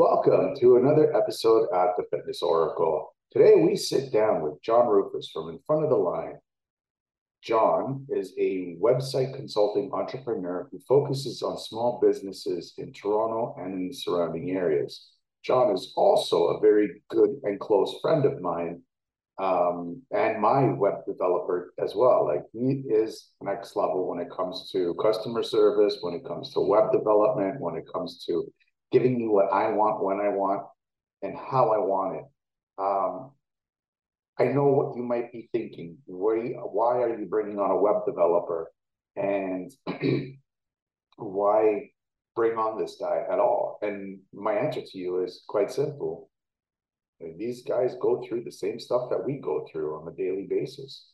Welcome to another episode at the Fitness Oracle. Today we sit down with John Roufas from In Front of the Line. John is a website consulting entrepreneur who focuses on small businesses in Toronto and in the surrounding areas. John is also a very good and close friend of mine um, and my web developer as well. Like he is next level when it comes to customer service, when it comes to web development, when it comes to giving me what I want, when I want, and how I want it. Um, I know what you might be thinking. Why, why are you bringing on a web developer? And why bring on this guy at all? And my answer to you is quite simple. These guys go through the same stuff that we go through on a daily basis.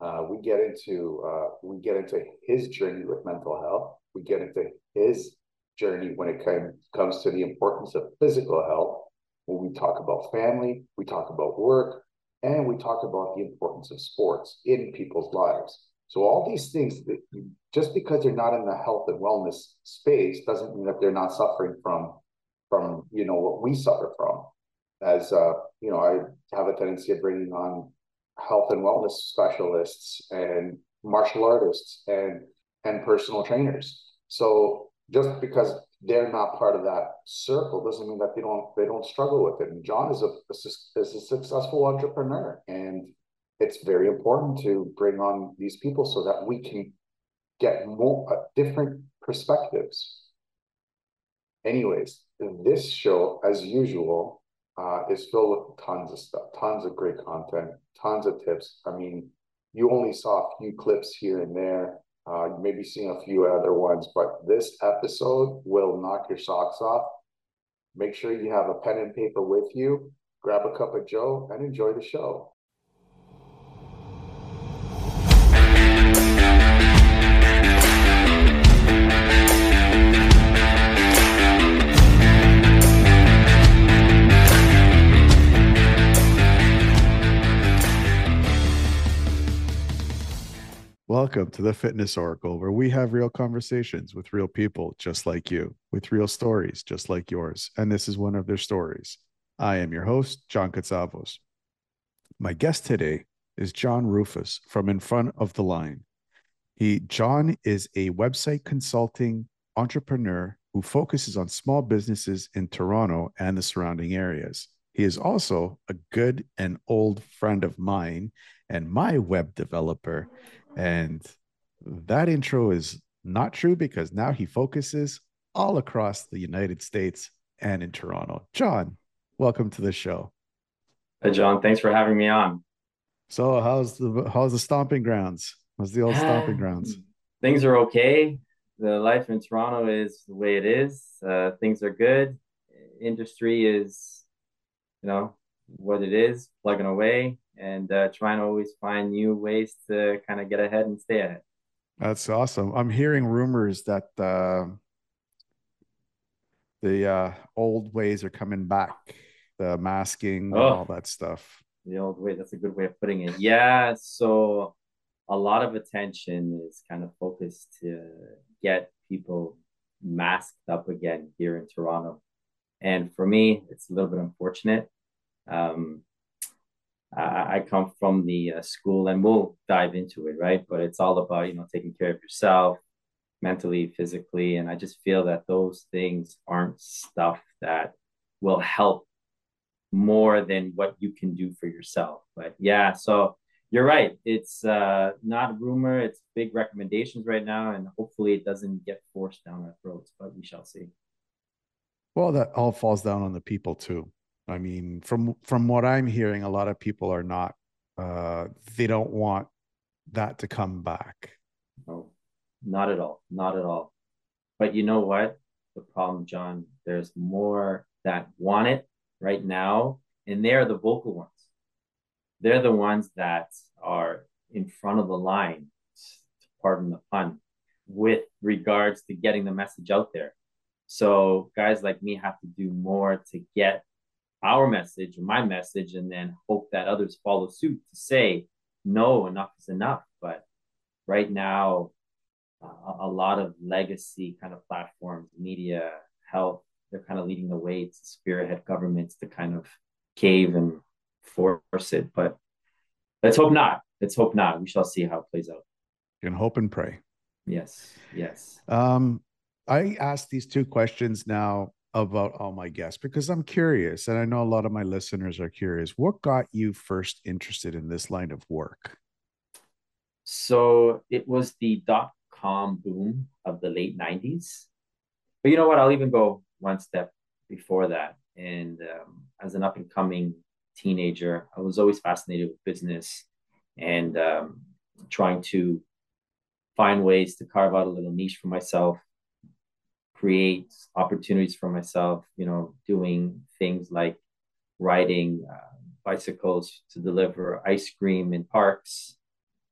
Uh, we get into uh, we get into his journey with mental health. We get into his journey when it comes comes to the importance of physical health. When we talk about family, we talk about work, and we talk about the importance of sports in people's lives. So all these things that you, just because they're not in the health and wellness space doesn't mean that they're not suffering from from you know what we suffer from. As uh, you know, I have a tendency of bringing on health and wellness specialists and martial artists and and personal trainers. So just because they're not part of that circle doesn't mean that they don't they don't struggle with it. And John is a, a is a successful entrepreneur, and it's very important to bring on these people so that we can get more uh, different perspectives. Anyways, this show, as usual, uh, is filled with tons of stuff, tons of great content, tons of tips. I mean, you only saw a few clips here and there. Uh, you may be seeing a few other ones, but this episode will knock your socks off. Make sure you have a pen and paper with you, grab a cup of Joe, and enjoy the show. Welcome to the Fitness Oracle, where we have real conversations with real people just like you, with real stories just like yours. And this is one of their stories. I am your host, John Katsavos. My guest today is John Roufas from In Front of the Line. He, John is a website consulting entrepreneur who focuses on small businesses in Toronto and the surrounding areas. He is also a good and old friend of mine and my web developer and that intro is not true because now he focuses all across the United States and in Toronto. John, welcome to the show. Hey John, thanks for having me on. So how's the how's the stomping grounds? How's the old stomping grounds? Things are okay. The life in Toronto is the way it is. Uh, things are good. Industry is, you know, what it is, plugging away and uh, trying to always find new ways to kind of get ahead and stay ahead. That's awesome. I'm hearing rumors that uh, the uh, old ways are coming back, the masking, oh, all that stuff. The old way. That's a good way of putting it. Yeah. So a lot of attention is kind of focused to get people masked up again here in Toronto. And for me, it's a little bit unfortunate. Um, I, come from the uh, school, and we'll dive into it, right? But it's all about you know taking care of yourself, mentally, physically, and I just feel that those things aren't stuff that will help more than what you can do for yourself. But yeah, so you're right. It's uh, not a rumor. It's big recommendations right now, and hopefully it doesn't get forced down our throats. But we shall see. Well, that all falls down on the people too. I mean, from from what I'm hearing, a lot of people are not. Uh, they don't want that to come back. No, not at all. Not at all. But you know what? The problem, John, there's more that want it right now, and they're the vocal ones. They're the ones that are in front of the line, pardon the pun, with regards to getting the message out there. So guys like me have to do more to get our message or my message and then hope that others follow suit to say no enough is enough but right now uh, a lot of legacy kind of platforms media health they're kind of leading the way to spearhead governments to kind of cave and force it. But let's hope not. Let's hope not. We shall see how it plays out. You can hope and pray. Yes. Yes. Um, I asked these two questions now about all my guests because I'm curious, and I know a lot of my listeners are curious. What got you first interested in this line of work? So it was the dot com boom of the late 90s. But you know what? I'll even go one step before that. And um, as an up and coming teenager, I was always fascinated with business and um, trying to find ways to carve out a little niche for myself create opportunities for myself, you know, doing things like riding uh, bicycles to deliver ice cream in parks,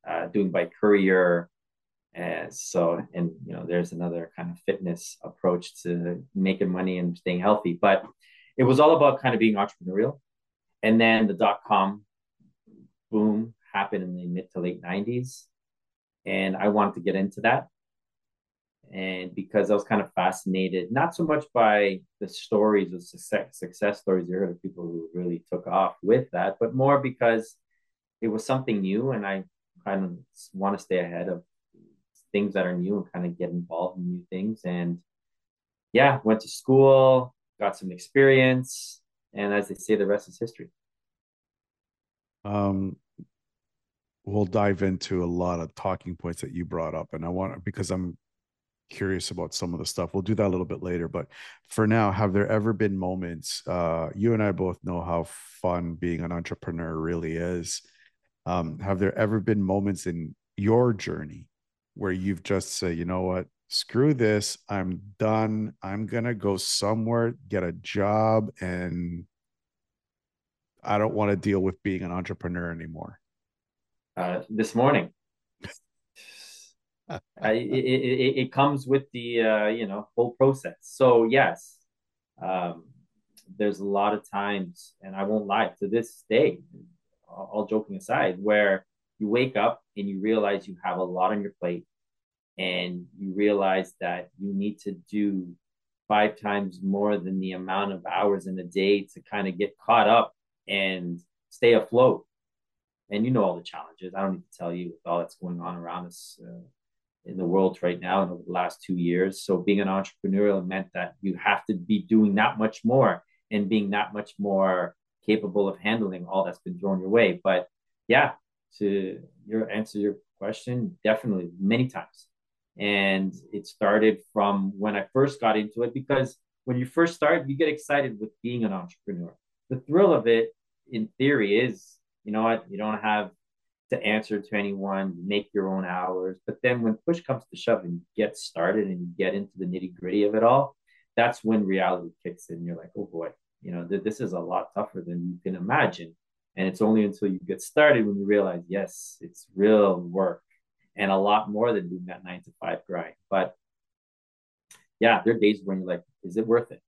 uh, doing by courier. And so, and you know, there's another kind of fitness approach to making money and staying healthy. But it was all about kind of being entrepreneurial. And then the dot com boom happened in the mid to late 90s. And I wanted to get into that and because I was kind of fascinated, not so much by the stories of success, success stories you heard of people who really took off with that, but more because it was something new, and I kind of want to stay ahead of things that are new and kind of get involved in new things. And yeah, went to school, got some experience, and as they say, the rest is history. Um, we'll dive into a lot of talking points that you brought up, and I want because I'm curious about some of the stuff. We'll do that a little bit later. But for now, have there ever been moments? Uh, you and I both know how fun being an entrepreneur really is. Um, have there ever been moments in your journey where you've just said, you know what, screw this, I'm done. I'm gonna go somewhere, get a job, and I don't want to deal with being an entrepreneur anymore. Uh, this morning. It, it, it comes with the uh, you know whole process. So yes, um, there's a lot of times, and I won't lie, to this day, all, all joking aside, where you wake up and you realize you have a lot on your plate, and you realize that you need to do five times more than the amount of hours in a day to kind of get caught up and stay afloat. And you know all the challenges. I don't need to tell you with all that's going on around us. Uh, in the world right now in the last two years. So being an entrepreneurial meant that you have to be doing that much more and being that much more capable of handling all that's been thrown your way. But yeah, to your answer your question, definitely many times. And it started from when I first got into it because when you first start, you get excited with being an entrepreneur. The thrill of it, in theory, is you know what, you don't have to answer to anyone, make your own hours. But then when push comes to shove and you get started and you get into the nitty gritty of it all, that's when reality kicks in. You're like, oh boy, you know, th- this is a lot tougher than you can imagine. And it's only until you get started when you realize, yes, it's real work and a lot more than doing that nine to five grind. But yeah, there are days when you're like, is it worth it?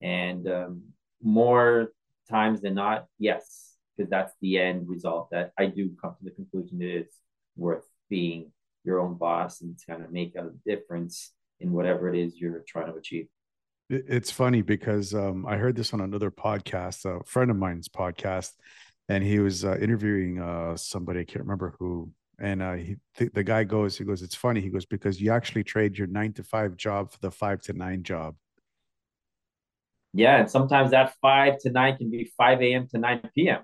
And um, more times than not, yes, because that's the end result that I do come to the conclusion it is worth being your own boss and to kind of make a difference in whatever it is you're trying to achieve. It's funny because um, I heard this on another podcast, a friend of mine's podcast, and he was uh, interviewing uh, somebody I can't remember who, and uh, he th- the guy goes, he goes, it's funny, he goes because you actually trade your nine to five job for the five to nine job. Yeah, and sometimes that five to nine can be five a.m. to nine p.m.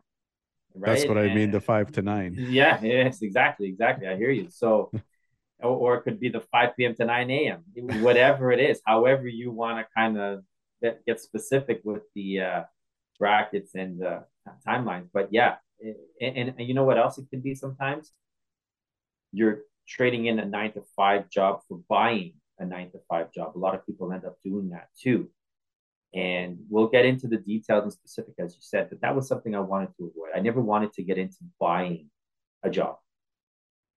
Right? That's what I mean, the five to nine. Yeah, yes, exactly, exactly. I hear you. So, or, or, it could be the 5 p.m. to 9 a.m., whatever it is, however you want to kind of get, specific with the uh, brackets and uh, timelines. But yeah, and, and, and you know what else it could be sometimes? You're trading in a nine to five job for buying a nine to five job. A lot of people end up doing that too. And we'll get into the details and specific, as you said, but that was something I wanted to avoid. I never wanted to get into buying a job.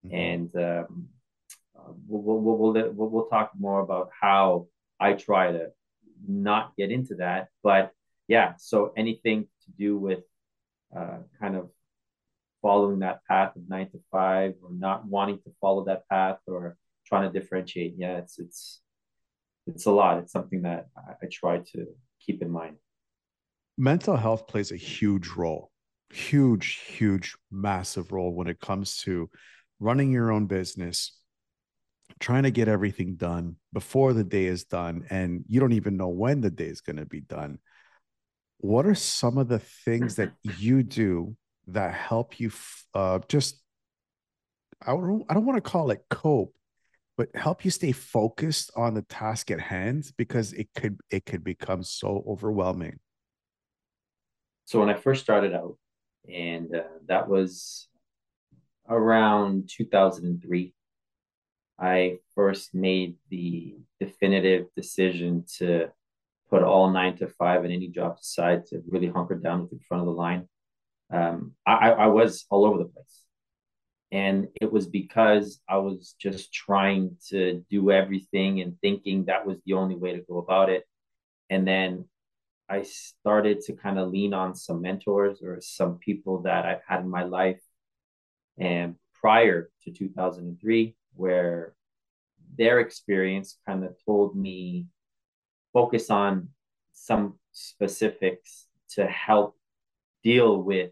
Mm-hmm. And um, we'll, we'll, we'll, we'll, we'll talk more about how I try to not get into that. But yeah, so anything to do with uh, kind of following that path of nine to five or not wanting to follow that path or trying to differentiate. Yeah, it's, it's, it's a lot. It's something that I, I try to keep in mind. Mental health plays a huge role, huge, huge, massive role when it comes to running your own business, trying to get everything done before the day is done, and you don't even know when the day is going to be done. What are some of the things that you do that help you uh, just I don't I don't want to call it cope, but help you stay focused on the task at hand because it could it could become so overwhelming. So when I first started out, and uh, that was around 2003, I first made the definitive decision to put all nine to five and any job aside to really hunker down at the front of the line. Um, I, I was all over the place. And it was because I was just trying to do everything and thinking that was the only way to go about it. And then I started to kind of lean on some mentors or some people that I've had in my life and prior to 2003, where their experience kind of told me focus on some specifics to help deal with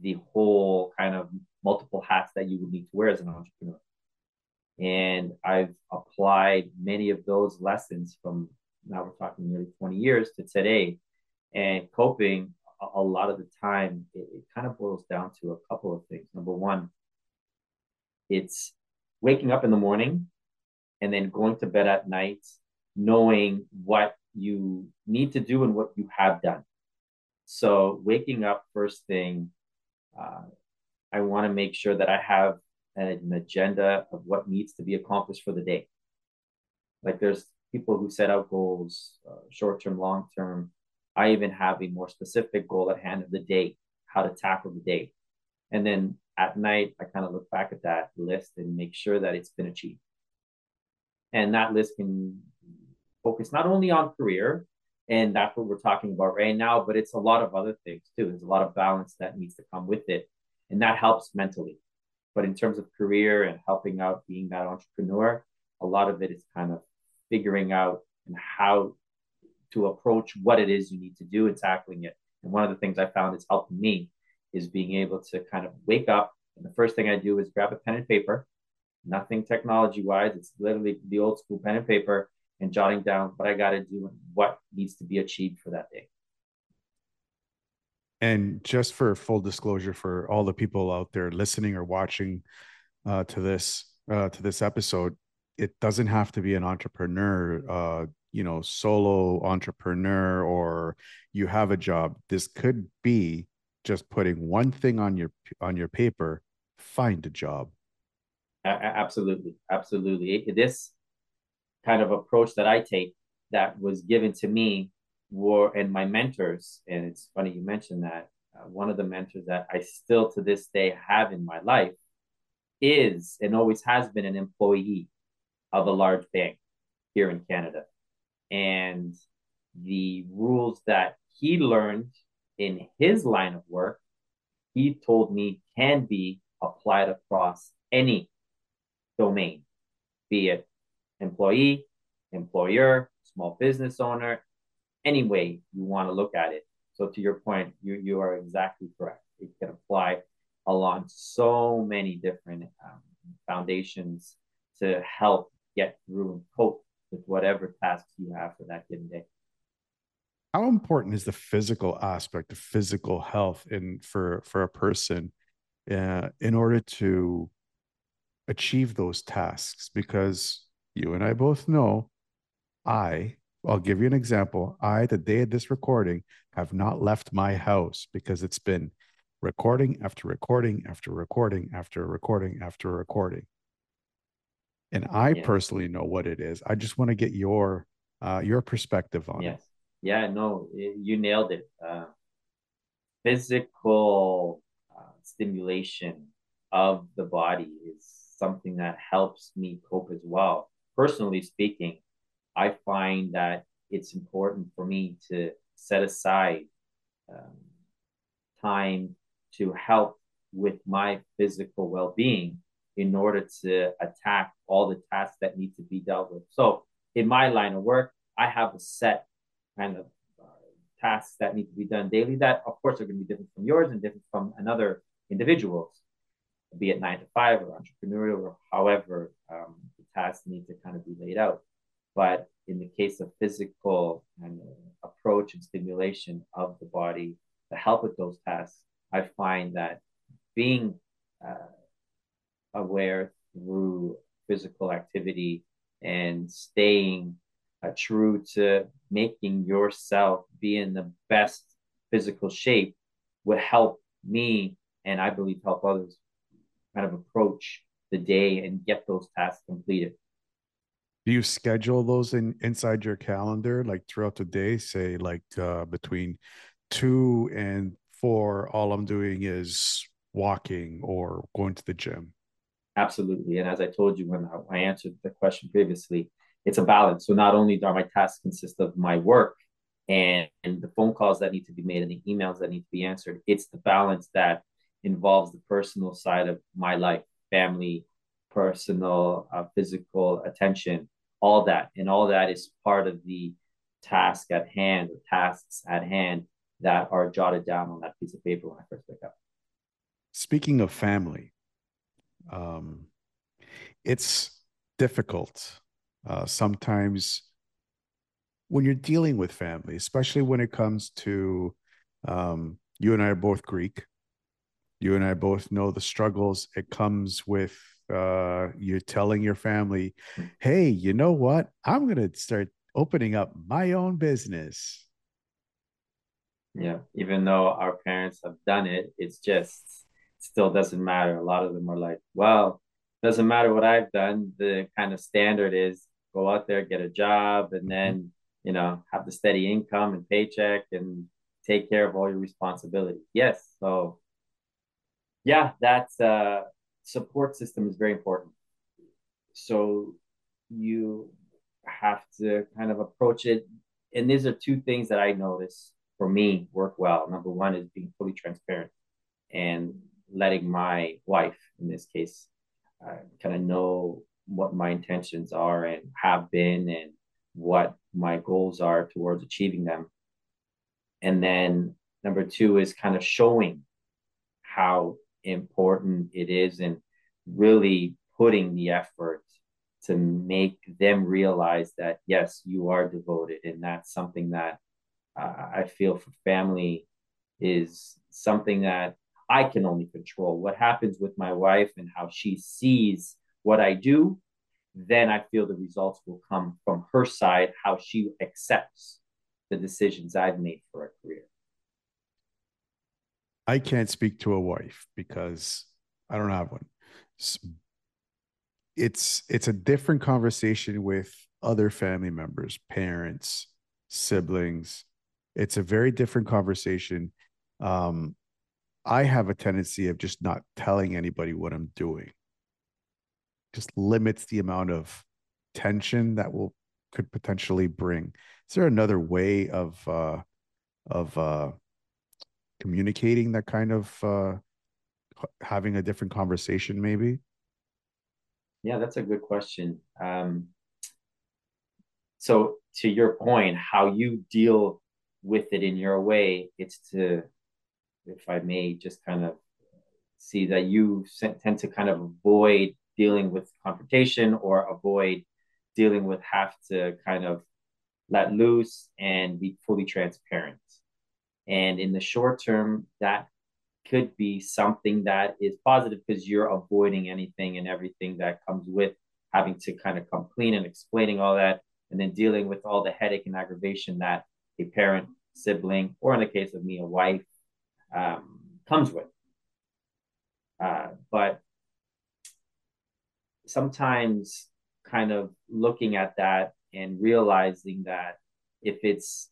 the whole kind of multiple hats that you would need to wear as an entrepreneur. And I've applied many of those lessons from now we're talking nearly 20 years to today. And coping, a, a lot of the time, it, it kind of boils down to a couple of things. Number one, it's waking up in the morning and then going to bed at night, knowing what you need to do and what you have done. So waking up first thing, uh, I want to make sure that I have an agenda of what needs to be accomplished for the day. Like there's people who set out goals, uh, short term, long term. I even have a more specific goal at hand of the day, how to tackle the day. And then at night, I kind of look back at that list and make sure that it's been achieved. And that list can focus not only on career, and that's what we're talking about right now, but it's a lot of other things too. There's a lot of balance that needs to come with it and that helps mentally. But in terms of career and helping out being that entrepreneur, a lot of it is kind of figuring out and how to approach what it is you need to do and tackling it. And one of the things I found is helping me is being able to kind of wake up. And the first thing I do is grab a pen and paper, nothing technology wise. It's literally the old school pen and paper and jotting down what I got to do and what needs to be achieved for that day. And just for full disclosure for all the people out there listening or watching uh, to this uh, to this episode, it doesn't have to be an entrepreneur, uh, you know, solo entrepreneur, or you have a job. This could be just putting one thing on your on your paper. Find a job. Absolutely, absolutely. This kind of approach that I take that was given to me were and my mentors and it's funny you mentioned that uh, one of the mentors that i still to this day have in my life is and always has been an employee of a large bank here in canada. And the rules that he learned in his line of work he told me can be applied across any domain be it employee employer small business owner any way you want to look at it. So to your point, you you are exactly correct. It can apply along so many different um, foundations to help get through and cope with whatever tasks you have for that given day. How important is the physical aspect of physical health in for for a person uh, in order to achieve those tasks? Because you and I both know I I'll give you an example. I, the day of this recording, have not left my house because it's been recording after recording after recording after recording after recording. And I yeah. personally know what it is. I just want to get your uh, your perspective on yes. it. Yeah, no, you nailed it. Uh, physical uh, stimulation of the body is something that helps me cope as well. Personally speaking, I find that it's important for me to set aside um, time to help with my physical well being in order to attack all the tasks that need to be dealt with. So, in my line of work, I have a set kind of uh, tasks that need to be done daily that, of course, are going to be different from yours and different from another individual's, be it nine to five or entrepreneurial or however um, the tasks need to kind of be laid out. But in the case of physical uh, approach and stimulation of the body to help with those tasks, I find that being uh, aware through physical activity and staying uh, true to making yourself be in the best physical shape would help me and I believe help others kind of approach the day and get those tasks completed. Do you schedule those in inside your calendar, like throughout the day? Say, like uh, between two and four, all I'm doing is walking or going to the gym. Absolutely. And as I told you when I answered the question previously, it's a balance. So not only are my tasks consist of my work and, and the phone calls that need to be made and the emails that need to be answered, it's the balance that involves the personal side of my life, family, personal, uh, physical attention, all that. And all that is part of the task at hand or tasks at hand that are jotted down on that piece of paper when I first wake up. Speaking of family, um, it's difficult uh, sometimes when you're dealing with family, especially when it comes to um, you and I are both Greek. You and I both know the struggles it comes with uh, you're telling your family, hey, you know what? I'm going to start opening up my own business. Yeah, even though our parents have done it, it's just still doesn't matter. A lot of them are like, well, doesn't matter what I've done. The kind of standard is go out there, get a job, and then, you know, have the steady income and paycheck and take care of all your responsibilities. Yes. So, yeah, that's, uh, support system is very important. So, you have to kind of approach it. And these are two things that I notice for me work well. Number one is being fully transparent and letting my wife, in this case, uh, kind of know what my intentions are and have been and what my goals are towards achieving them. And then number two is kind of showing how important it is and really putting the effort to make them realize that yes you are devoted and that's something that uh, i feel for family is something that I can only control. What happens with my wife and how she sees what I do, then I feel the results will come from her side, how she accepts the decisions I've made for a career. I can't speak to a wife because I don't have one. It's it's a different conversation with other family members, parents, siblings. It's a very different conversation. Um, I have a tendency of just not telling anybody what I'm doing. Just limits the amount of tension that will could potentially bring. Is there another way of uh of uh communicating that kind of uh having a different conversation maybe? Yeah, that's a good question. Um so to your point, how you deal with it in your way, it's to if I may just kind of see that you tend to kind of avoid dealing with confrontation or avoid dealing with have to kind of let loose and be fully transparent. And in the short term, that could be something that is positive because you're avoiding anything and everything that comes with having to kind of come clean and explaining all that and then dealing with all the headache and aggravation that a parent, sibling, or in the case of me, a wife um, comes with. Uh, but sometimes kind of looking at that and realizing that if it's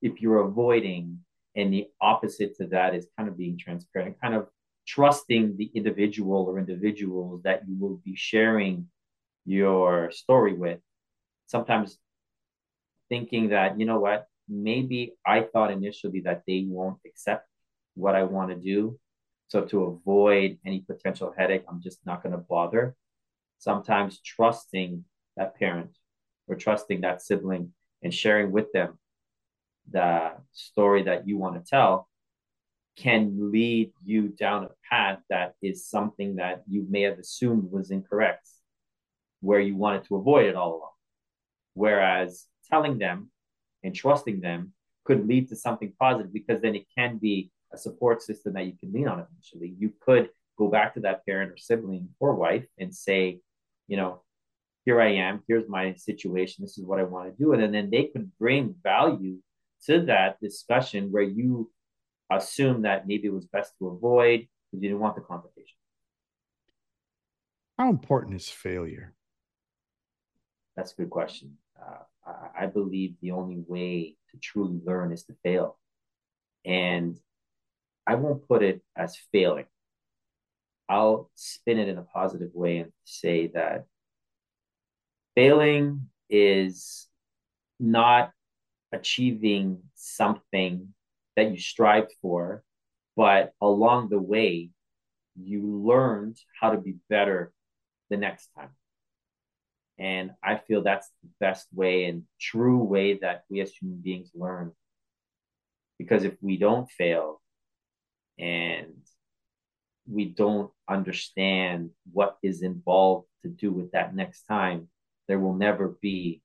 if you're avoiding and the opposite to that is kind of being transparent kind of trusting the individual or individuals that you will be sharing your story with sometimes thinking that you know what maybe i thought initially that they won't accept what I want to do. So to avoid any potential headache, I'm just not going to bother. Sometimes trusting that parent or trusting that sibling and sharing with them the story that you want to tell can lead you down a path that is something that you may have assumed was incorrect, where you wanted to avoid it all along. Whereas telling them and trusting them could lead to something positive because then it can be a support system that you can lean on eventually. You could go back to that parent or sibling or wife and say, you know, here I am, here's my situation, this is what I want to do. And then they could bring value to that discussion where you assume that maybe it was best to avoid because you didn't want the confrontation. How important is failure? That's a good question. Uh, I, I believe the only way to truly learn is to fail. And I won't put it as failing. I'll spin it in a positive way and say that failing is not achieving something that you strived for, but along the way, you learned how to be better the next time. And I feel that's the best way and true way that we as human beings learn. Because if we don't fail and we don't understand what is involved to do with that next time, there will never be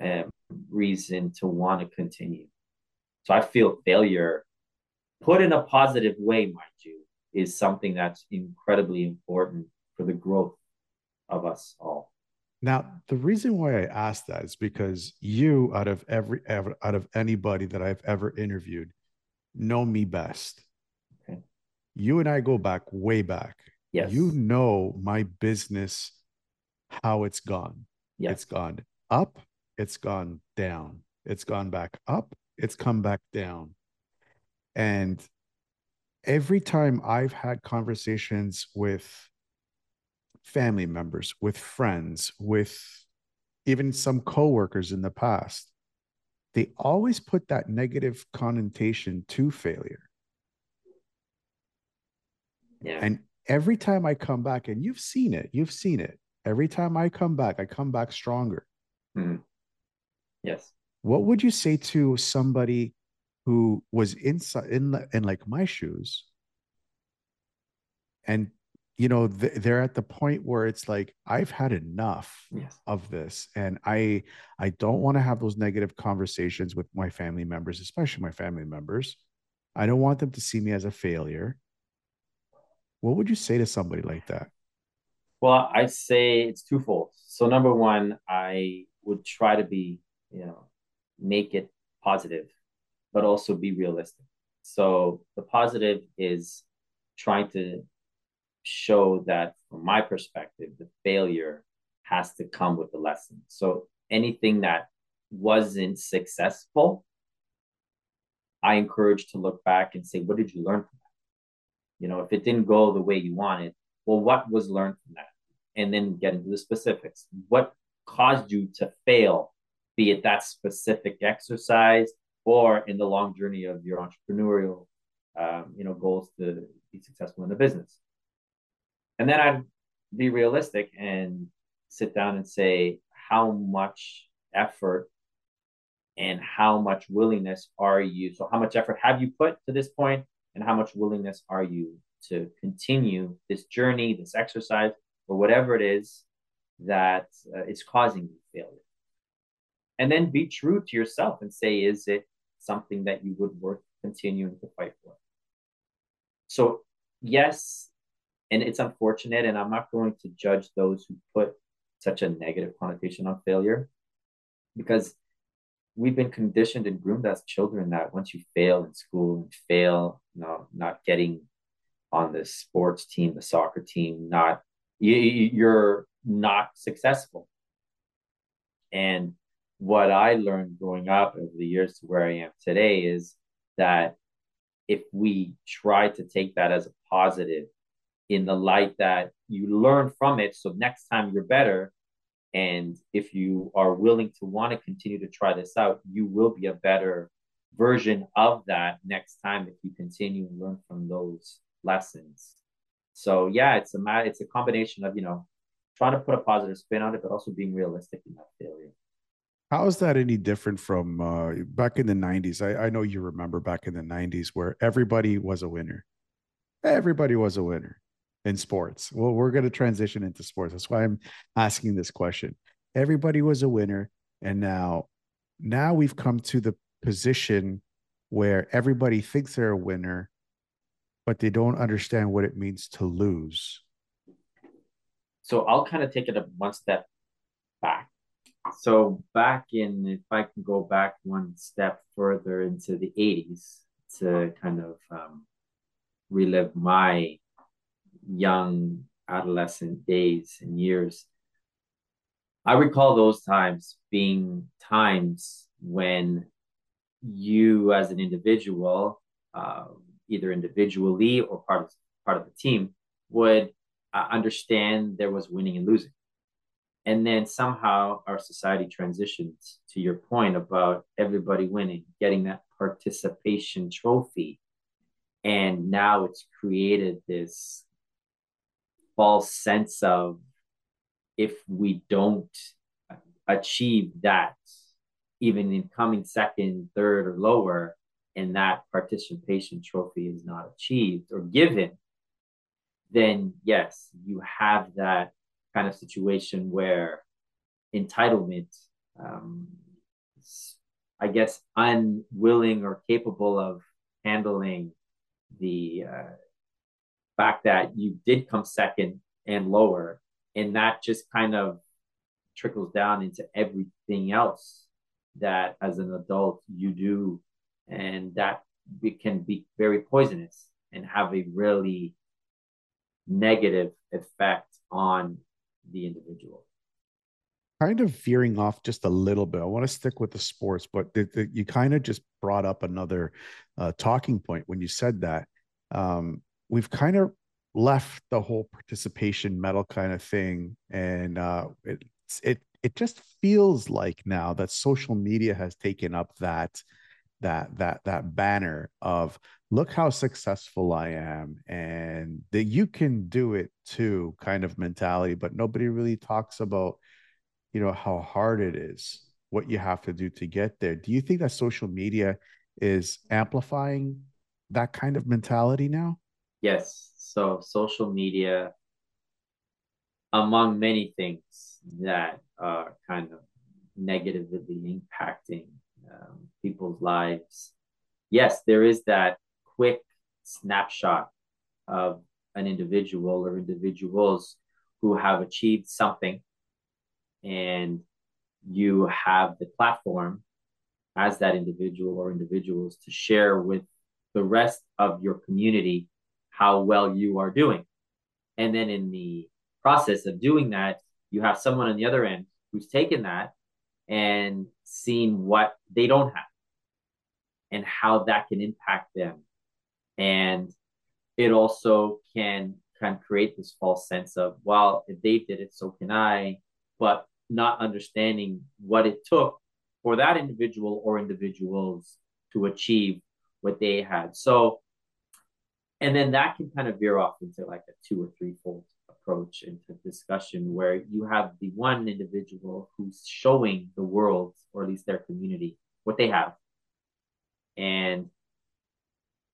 a reason to want to continue. So I feel failure, put in a positive way, mind you, is something that's incredibly important for the growth of us all. Now, the reason why I asked that is because you, out of every ever, out of anybody that I've ever interviewed, know me best. Okay. You and I go back way back. Yes. You know my business, how it's gone. Yes. It's gone up, it's gone down, it's gone back up, it's come back down. And every time I've had conversations with family members, with friends, with even some coworkers in the past, they always put that negative connotation to failure. Yeah. And every time I come back, and you've seen it, you've seen it. Every time I come back, I come back stronger. Mm-hmm. Yes. What would you say to somebody who was inside in in like my shoes, and you know th- they're at the point where it's like I've had enough yes. of this, and I I don't want to have those negative conversations with my family members, especially my family members. I don't want them to see me as a failure. What would you say to somebody like that? Well, I say it's twofold. So number one, I would try to be, you know, make it positive, but also be realistic. So the positive is trying to show that from my perspective, the failure has to come with the lesson. So anything that wasn't successful, I encourage to look back and say, what did you learn from that? You know, if it didn't go the way you wanted, well, what was learned from that? And then get into the specifics. What caused you to fail be it that specific exercise or in the long journey of your entrepreneurial, um, you know, goals to be successful in the business. And then I'd be realistic and sit down and say, how much effort and how much willingness are you? So, how much effort have you put to this point, and how much willingness are you to continue this journey, this exercise, or whatever it is that uh, is causing you failure? And then be true to yourself and say, is it something that you would worth continuing to fight for? So, yes, and it's unfortunate, and I'm not going to judge those who put such a negative connotation on failure because we've been conditioned and groomed as children that once you fail in school and fail, you know, not getting on the sports team, the soccer team, not you, you're not successful. And what I learned growing up over the years to where I am today is that if we try to take that as a positive in the light that you learn from it, so next time you're better. And if you are willing to want to continue to try this out, you will be a better version of that next time if you continue and learn from those lessons. So yeah, it's a it's a combination of you know trying to put a positive spin on it, but also being realistic in that failure. How is that any different from uh, back in the 90s? I, I know you remember back in the 90s where everybody was a winner. Everybody was a winner in sports. Well, we're going to transition into sports. That's why I'm asking this question. Everybody was a winner. And now, now we've come to the position where everybody thinks they're a winner, but they don't understand what it means to lose. So I'll kind of take it one step back so back in, if I can go back one step further into the 80s to kind of um, relive my young adolescent days and years, I recall those times being times when you, as an individual, uh, either individually or part of part of the team, would uh, understand there was winning and losing and then somehow our society transitions to your point about everybody winning getting that participation trophy. And now it's created this false sense of if we don't achieve that even in coming second third or lower and that participation trophy is not achieved or given then yes you have that kind of situation where entitlement, um, I guess, unwilling or capable of handling the uh, fact that you did come second and lower, and that just kind of trickles down into everything else that as an adult you do, and that it can be very poisonous and have a really negative effect on the individual kind of veering off just a little bit. I want to stick with the sports, but the, the, you kind of just brought up another uh, talking point when you said that. Um, we've kind of left the whole participation medal kind of thing, and uh, it it it just feels like now that social media has taken up that that that that banner of look how successful I am and that you can do it too kind of mentality, but nobody really talks about, you know, how hard it is, what you have to do to get there. Do you think that social media is amplifying that kind of mentality now? Yes. So social media, among many things that are kind of negatively impacting um, people's lives. Yes, there is that quick snapshot of an individual or individuals who have achieved something and you have the platform as that individual or individuals to share with the rest of your community how well you are doing. And then in the process of doing that you have someone on the other end who's taken that and seen what they don't have and how that can impact them and it also can can create this false sense of well if they did it so can i. But not understanding what it took for that individual or individuals to achieve what they had. So and then that can kind of veer off into like a two or three fold approach into discussion where you have the one individual who's showing the world or at least their community what they have. And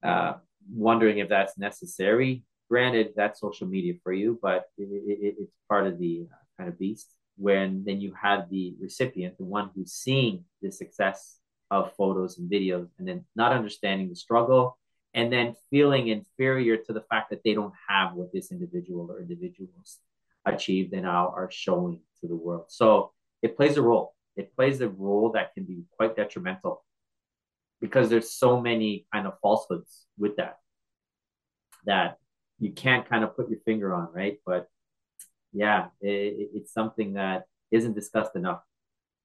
uh, wondering if that's necessary. Granted, that's social media for you, but it, it, it's part of the uh, kind of beast. When then you have the recipient, the one who's seeing the success of photos and videos, and then not understanding the struggle, and then feeling inferior to the fact that they don't have what this individual or individuals achieved and now are showing to the world. So it plays a role. It plays a role that can be quite detrimental because there's so many kind of falsehoods with that that you can't kind of put your finger on, right? But yeah, it, it's something that isn't discussed enough.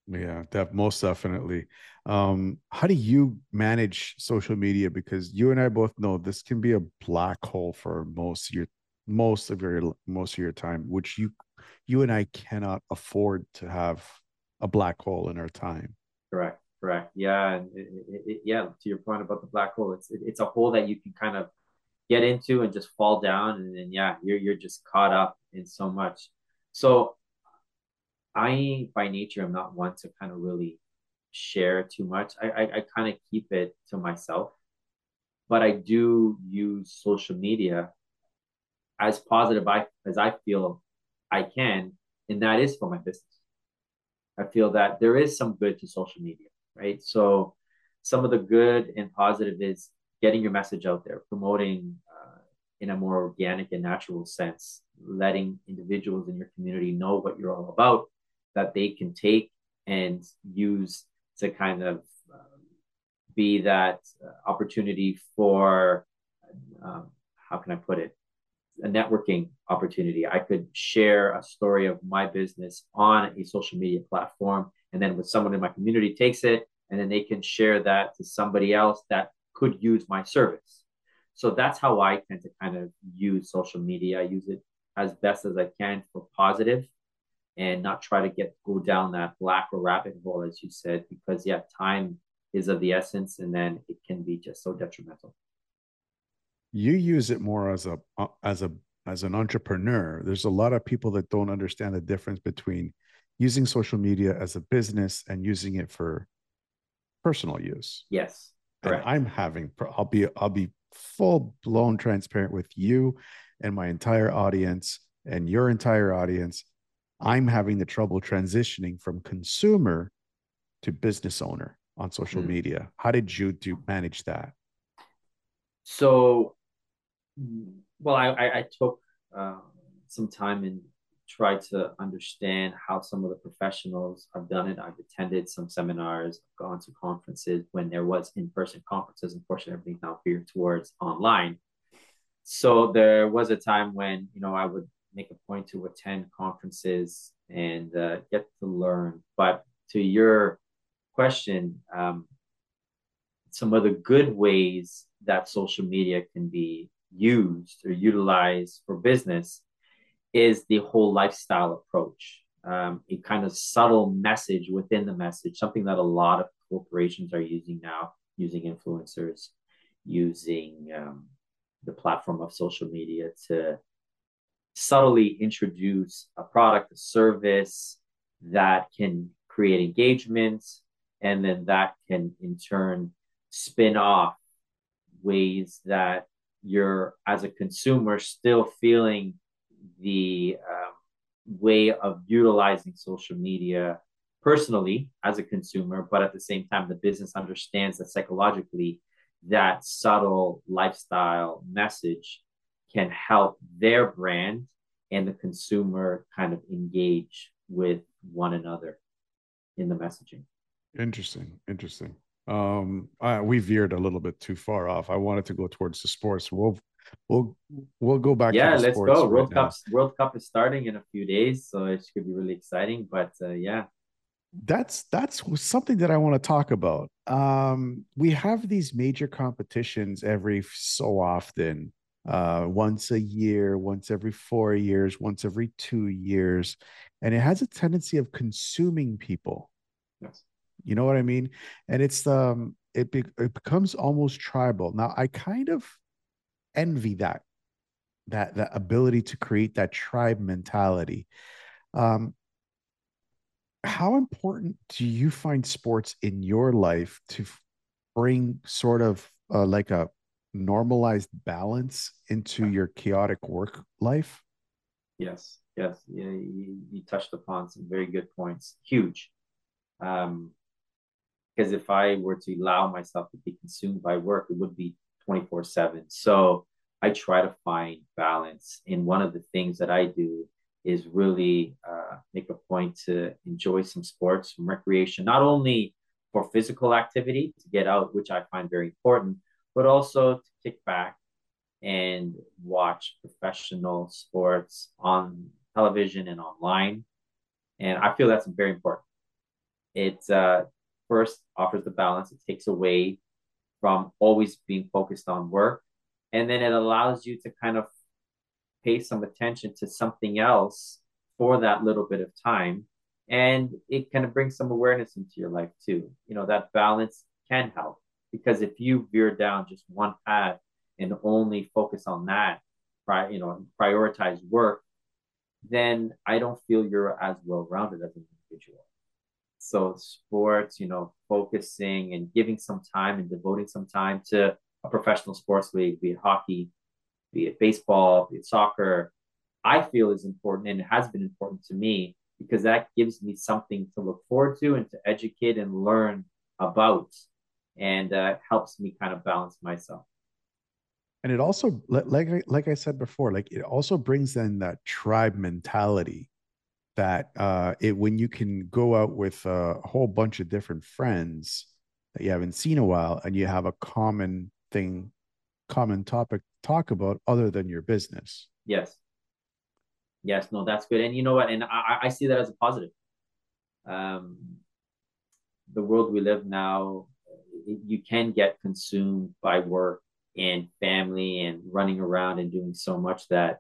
Yeah, that most definitely. Um, how do you manage social media? Because you and I both know this can be a black hole for most of your most of your most of your time, which you you and I cannot afford to have a black hole in our time. Correct. Correct. Yeah. And it, it, it, yeah. To your point about the black hole, it's it's a hole that you can kind of get into and just fall down, and then yeah, you're you're just caught up in so much. So, I by nature am not one to kind of really share too much. I I, I kind of keep it to myself, but I do use social media as positive I, as I feel I can, and that is for my business. I feel that there is some good to social media, right? So some of the good and positive is getting your message out there, promoting uh, in a more organic and natural sense, letting individuals in your community know what you're all about, that they can take and use to kind of um, be that uh, opportunity for um, how can I put it? A networking opportunity. I could share a story of my business on a social media platform, and then with someone in my community takes it, and then they can share that to somebody else that could use my service. So that's how I tend to kind of use social media. I use it as best as I can for positive and not try to get go down that black or rabbit hole as you said because yeah time is of the essence and then it can be just so detrimental you use it more as a uh, as a as an entrepreneur there's a lot of people that don't understand the difference between using social media as a business and using it for personal use yes correct. and i'm having i'll be i'll be full blown transparent with you and my entire audience and your entire audience I'm having the trouble transitioning from consumer to business owner on social mm. media. How did you do manage that? So, well, I, I, I took uh, some time and tried to understand how some of the professionals have done it. I've attended some seminars, gone to conferences when there was in-person conferences. Unfortunately, everything's now veered towards online. So there was a time when you know I would make a point to attend conferences and uh, get to learn. But to your question, um, some of the good ways that social media can be used or utilized for business is the whole lifestyle approach. Um, a kind of subtle message within the message, something that a lot of corporations are using now, using influencers, using um, the platform of social media to subtly introduce a product, a service that can create engagement, and then that can in turn spin off ways that you're, as a consumer, still feeling the um, way of utilizing social media personally as a consumer, but at the same time, the business understands that psychologically that subtle lifestyle message can help their brand and the consumer kind of engage with one another in the messaging. Interesting. Interesting. Um, I, we veered a little bit too far off. I wanted to go towards the sports. We'll we'll we'll go back. Yeah, let's go. World Cup World Cup is starting in a few days, so it should be really exciting. But uh, yeah, that's that's something that I want to talk about. Um, we have these major competitions every so often uh, once a year, once every four years, once every two years. And it has a tendency of consuming people. Yes. You know what I mean? And it's um it, be, it becomes almost tribal. Now I kind of envy that that that ability to create that tribe mentality. Um how important do you find sports in your life to bring sort of uh, like a normalized balance into your chaotic work life? Yes, yes. Yeah, you, you touched upon some very good points. Huge. Um, because if I were to allow myself to be consumed by work, it would be 24 7. So I try to find balance. And one of the things that I do is really uh, make a point to enjoy some sports, some recreation, not only for physical activity to get out, which I find very important, but also to kick back and watch professional sports on television and online. And I feel that's very important. It uh, first offers the balance, it takes away from always being focused on work. And then it allows you to kind of pay some attention to something else for that little bit of time. And it kind of brings some awareness into your life too. You know, that balance can help because if you veer down just one path and only focus on that, you know, prioritize work, then I don't feel you're as well rounded as an individual. So sports, you know, focusing and giving some time and devoting some time to a professional sports league, be it hockey, be it baseball, be it soccer, I feel is important and has been important to me because that gives me something to look forward to and to educate and learn about. And uh, helps me kind of balance myself. And it also like like i said before like it also brings in that tribe mentality that uh it when you can go out with a whole bunch of different friends that you haven't seen a while and you have a common thing common topic to talk about other than your business. Yes. Yes no that's good. And you know what? And i i see that as a positive. Um the world we live now you can get consumed by work and family and running around and doing so much that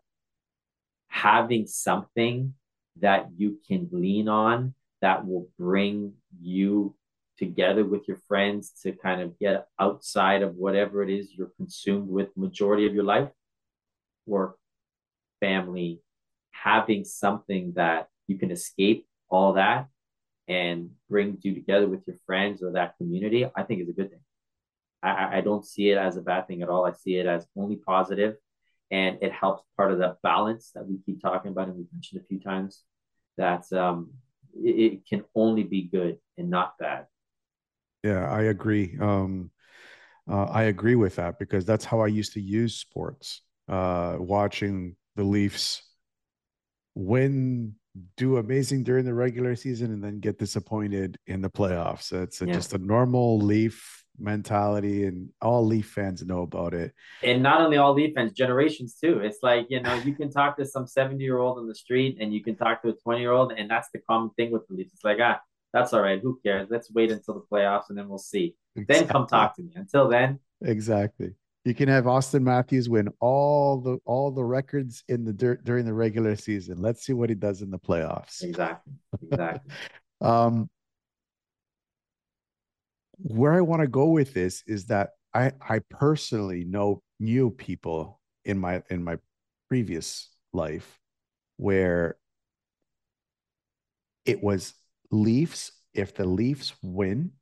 having something that you can lean on that will bring you together with your friends to kind of get outside of whatever it is you're consumed with majority of your life work family having something that you can escape all that and bring you together with your friends or that community i think is a good thing I, I don't see it as a bad thing at all. I see it as only positive, and it helps part of the balance that we keep talking about and we've mentioned a few times. That um, it, it can only be good and not bad. Yeah, I agree. Um, uh, I agree with that because that's how I used to use sports. Uh, watching the Leafs win, do amazing during the regular season, and then get disappointed in the playoffs. It's a, yeah. just a normal Leaf mentality and all Leaf fans know about it. And not only all Leaf fans, generations too. It's like, you know, you can talk to some 70 year old on the street and you can talk to a 20 year old, and that's the common thing with the Leafs. It's like, ah, that's all right. Who cares? Let's wait until the playoffs and then we'll see. Exactly. Then come talk to me. Until then. Exactly. You can have Auston Matthews win all the all the records in the dirt during the regular season. Let's see what he does in the playoffs. Exactly. Exactly. um, where I want to go with this is that I I personally know new people in my in my previous life where it was Leafs. If the Leafs win,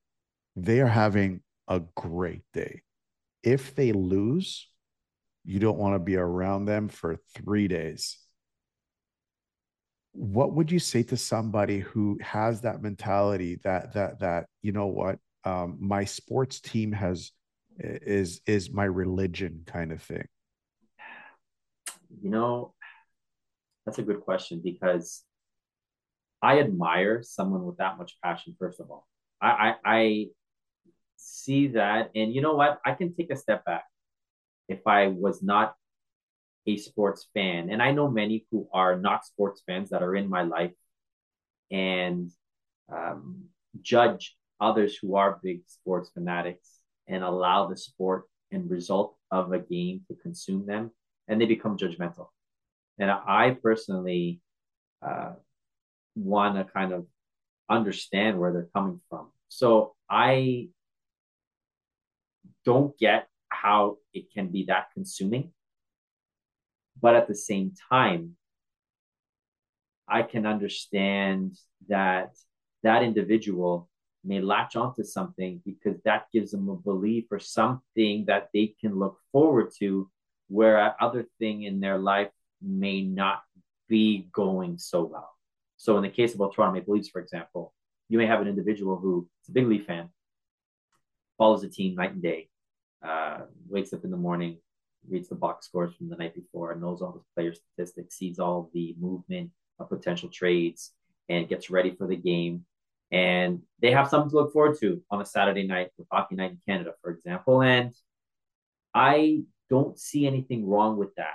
they are having a great day. If they lose, you don't want to be around them for three days. What would you say to somebody who has that mentality that that that you know what um, my sports team has is is my religion kind of thing? You know, that's a good question because I admire someone with that much passion. First of all, I, I, I see that, and you know what? I can take a step back. If I was not a sports fan, and I know many who are not sports fans that are in my life, and um, judge others who are big sports fanatics and allow the sport and result of a game to consume them and they become judgmental. And I personally uh, want to kind of understand where they're coming from. So I don't get how it can be that consuming. But at the same time, I can understand that that individual may latch onto something because that gives them a belief or something that they can look forward to where other thing in their life may not be going so well. So in the case of Toronto Maple Leafs, for example, you may have an individual who is a big Leaf fan, follows the team night and day, uh, wakes up in the morning, reads the box scores from the night before, knows all the player statistics, sees all the movement of potential trades, and gets ready for the game and they have something to look forward to on a Saturday night with Hockey Night in Canada, for example. And I don't see anything wrong with that.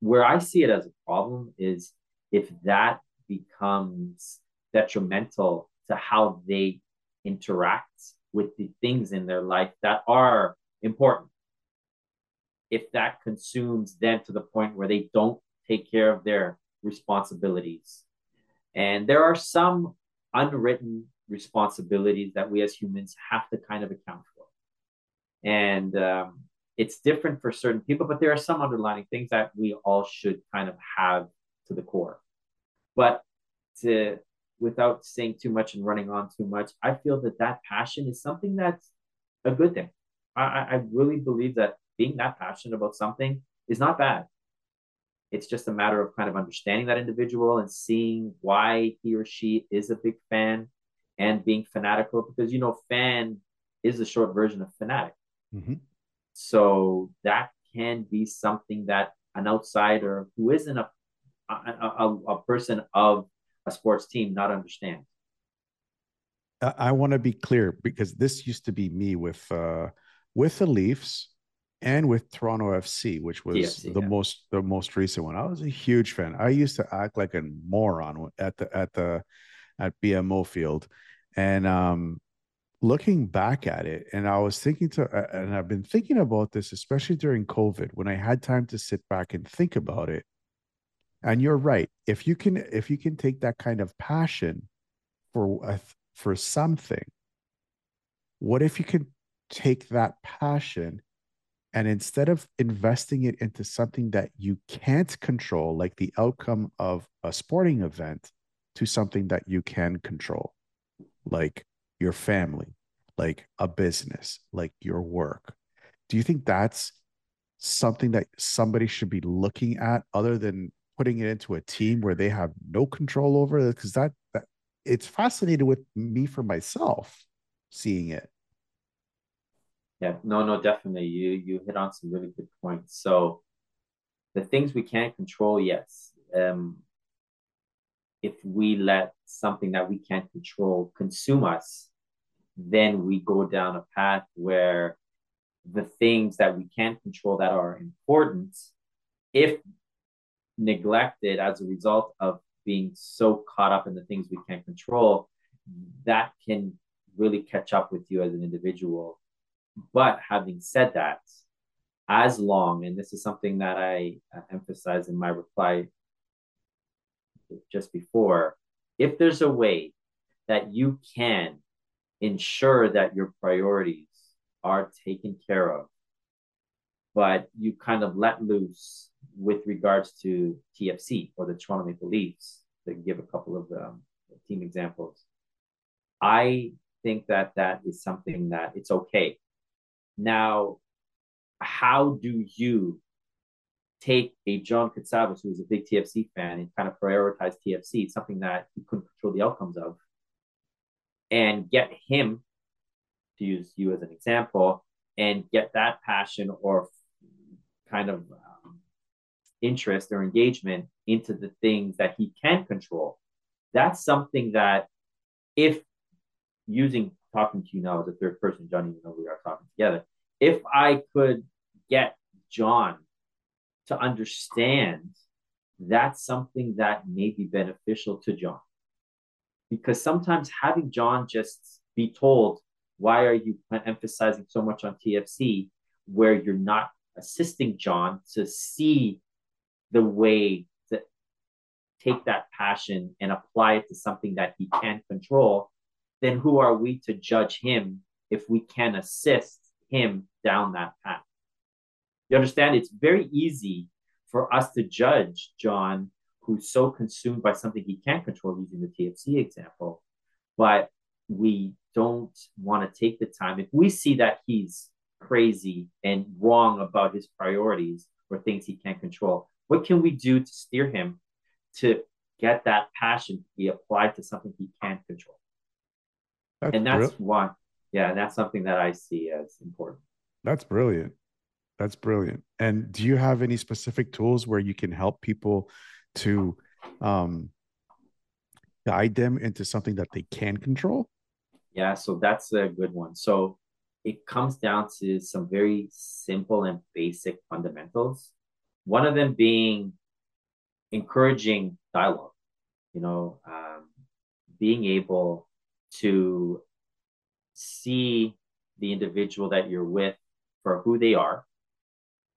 Where I see it as a problem is if that becomes detrimental to how they interact with the things in their life that are important. If that consumes them to the point where they don't take care of their responsibilities. And there are some unwritten responsibilities that we as humans have to kind of account for. And um, it's different for certain people, but there are some underlying things that we all should kind of have to the core. But to without saying too much and running on too much, I feel that that passion is something that's a good thing. I, I really believe that being that passionate about something is not bad. It's just a matter of kind of understanding that individual and seeing why he or she is a big fan and being fanatical because, you know, fan is a short version of fanatic. Mm-hmm. So that can be something that an outsider who isn't a, a, a, a person of a sports team not understand. I, I want to be clear because this used to be me with uh, with the Leafs and with Toronto FC, which was TFC, the yeah. most the most recent one. I was a huge fan. I used to act like a moron at the at the at BMO Field, and um, looking back at it, and I was thinking to, and I've been thinking about this, especially during COVID, when I had time to sit back and think about it. And you're right. If you can, if you can take that kind of passion for a, for something, what if you can take that passion and instead of investing it into something that you can't control, like the outcome of a sporting event, to something that you can control, like your family, like a business, like your work. Do you think that's something that somebody should be looking at other than putting it into a team where they have no control over? Because that, that it's fascinating with me for myself seeing it. Yeah, no, no, definitely. You you hit on some really good points. So the things we can't control, yes. Um, if we let something that we can't control consume us, then we go down a path where the things that we can't control that are important, if neglected as a result of being so caught up in the things we can't control, that can really catch up with you as an individual but having said that, as long, and this is something that I uh, emphasize in my reply just before, if there's a way that you can ensure that your priorities are taken care of, but you kind of let loose with regards to TFC or the Toronto Maple Leafs, to give a couple of um, team examples. I think that that is something that it's okay now, how do you take a John Katsavas, who's a big TFC fan, and kind of prioritize TFC, something that he couldn't control the outcomes of, and get him to use you as an example, and get that passion or kind of um, interest or engagement into the things that he can control. That's something that, if using talking to you now as a third person, John, even though we are talking together, if I could get John to understand that's something that may be beneficial to John. Because sometimes having John just be told, why are you emphasizing so much on TFC, where you're not assisting John to see the way to take that passion and apply it to something that he can control, then who are we to judge him if we can assist him down that path. You understand? It's very easy for us to judge John, who's so consumed by something he can't control, using the TFC example, but we don't want to take the time. If we see that he's crazy and wrong about his priorities or things he can't control, what can we do to steer him to get that passion to be applied to something he can't control? That's and that's one yeah, and that's something that I see as important. That's brilliant. That's brilliant. And do you have any specific tools where you can help people to um, guide them into something that they can control? Yeah, so that's a good one. So it comes down to some very simple and basic fundamentals. One of them being encouraging dialogue, you know, um, being able to see the individual that you're with for who they are,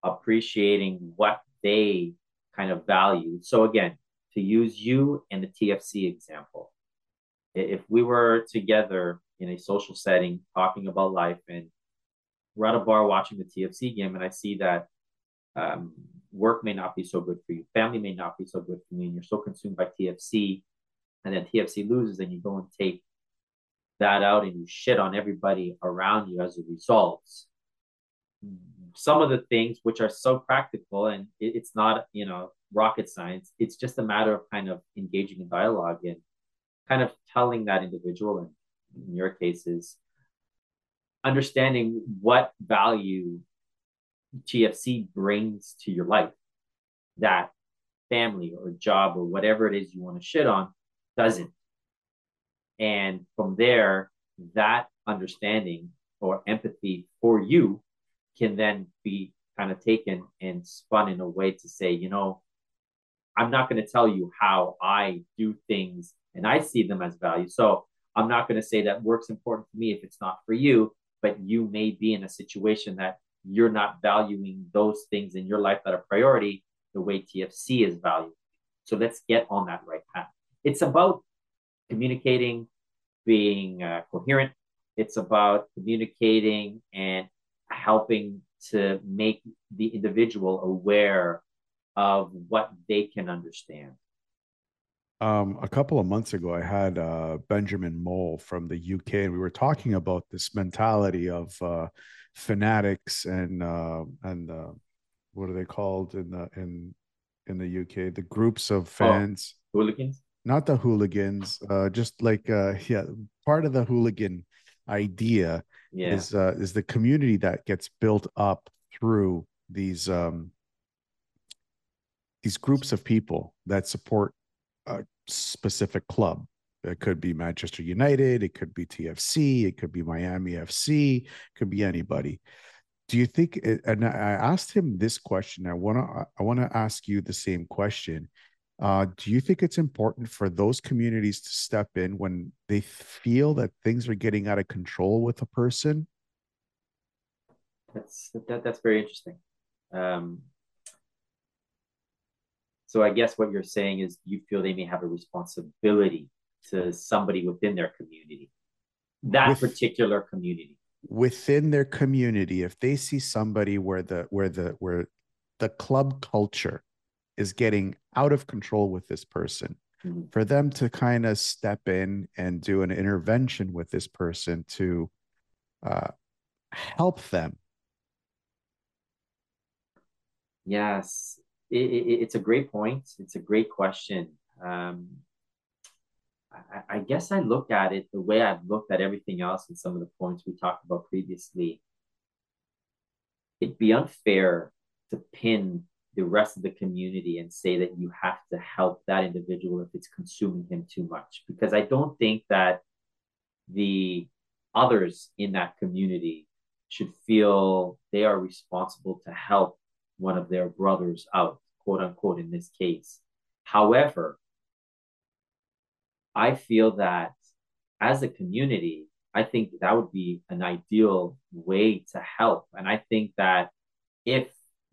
appreciating what they kind of value. So, again, to use you and the TFC example, if we were together in a social setting talking about life and we're at a bar watching the TFC game, and I see that um, work may not be so good for you, family may not be so good for you, and you're so consumed by TFC and then TFC loses, and you go and take that out and you shit on everybody around you as a result. Some of the things which are so practical and it, it's not, you know, rocket science, it's just a matter of kind of engaging in dialogue and kind of telling that individual, and in your cases, understanding what value TFC brings to your life that family or job or whatever it is you want to shit on doesn't. And from there, that understanding or empathy for you can then be kind of taken and spun in a way to say, you know, I'm not going to tell you how I do things and I see them as value. So I'm not going to say that work's important to me if it's not for you, but you may be in a situation that you're not valuing those things in your life that are priority the way TFC is valued. So let's get on that right path. It's about communicating, being uh, coherent. It's about communicating and helping to make the individual aware of what they can understand. Um, a couple of months ago, I had uh, Benjamin Mole from the UK, and we were talking about this mentality of uh, fanatics and uh, and uh, what are they called in the in in the UK? The groups of oh, fans, oh, hooligans, not the hooligans, uh, just like uh, yeah, part of the hooligan idea yeah. is uh, is the community that gets built up through these um, these groups of people that support a specific club. It could be Manchester United, it could be TFC, it could be Miami FC, it could be anybody do you think and i asked him this question i want to i want to ask you the same question uh, do you think it's important for those communities to step in when they feel that things are getting out of control with a person? That's that, that's very interesting. Um, so i guess what you're saying is you feel they may have a responsibility to somebody within their community that with, particular community. Within their community if they see somebody where the where the where the club culture is getting out of control with this person. Mm-hmm. for them to kind of step in and do an intervention with this person to uh, help them. Yes. It, it, it's a great point. It's a great question. Um, I, I guess I look at it the way I've looked at everything else and some of the points we talked about previously. It'd be unfair to pin the rest of the community and say that you have to help that individual if it's consuming him too much because I don't think that the others in that community should feel they are responsible to help one of their brothers out, quote unquote, in this case. However, I feel that as a community, I think that would be an ideal way to help. And I think that if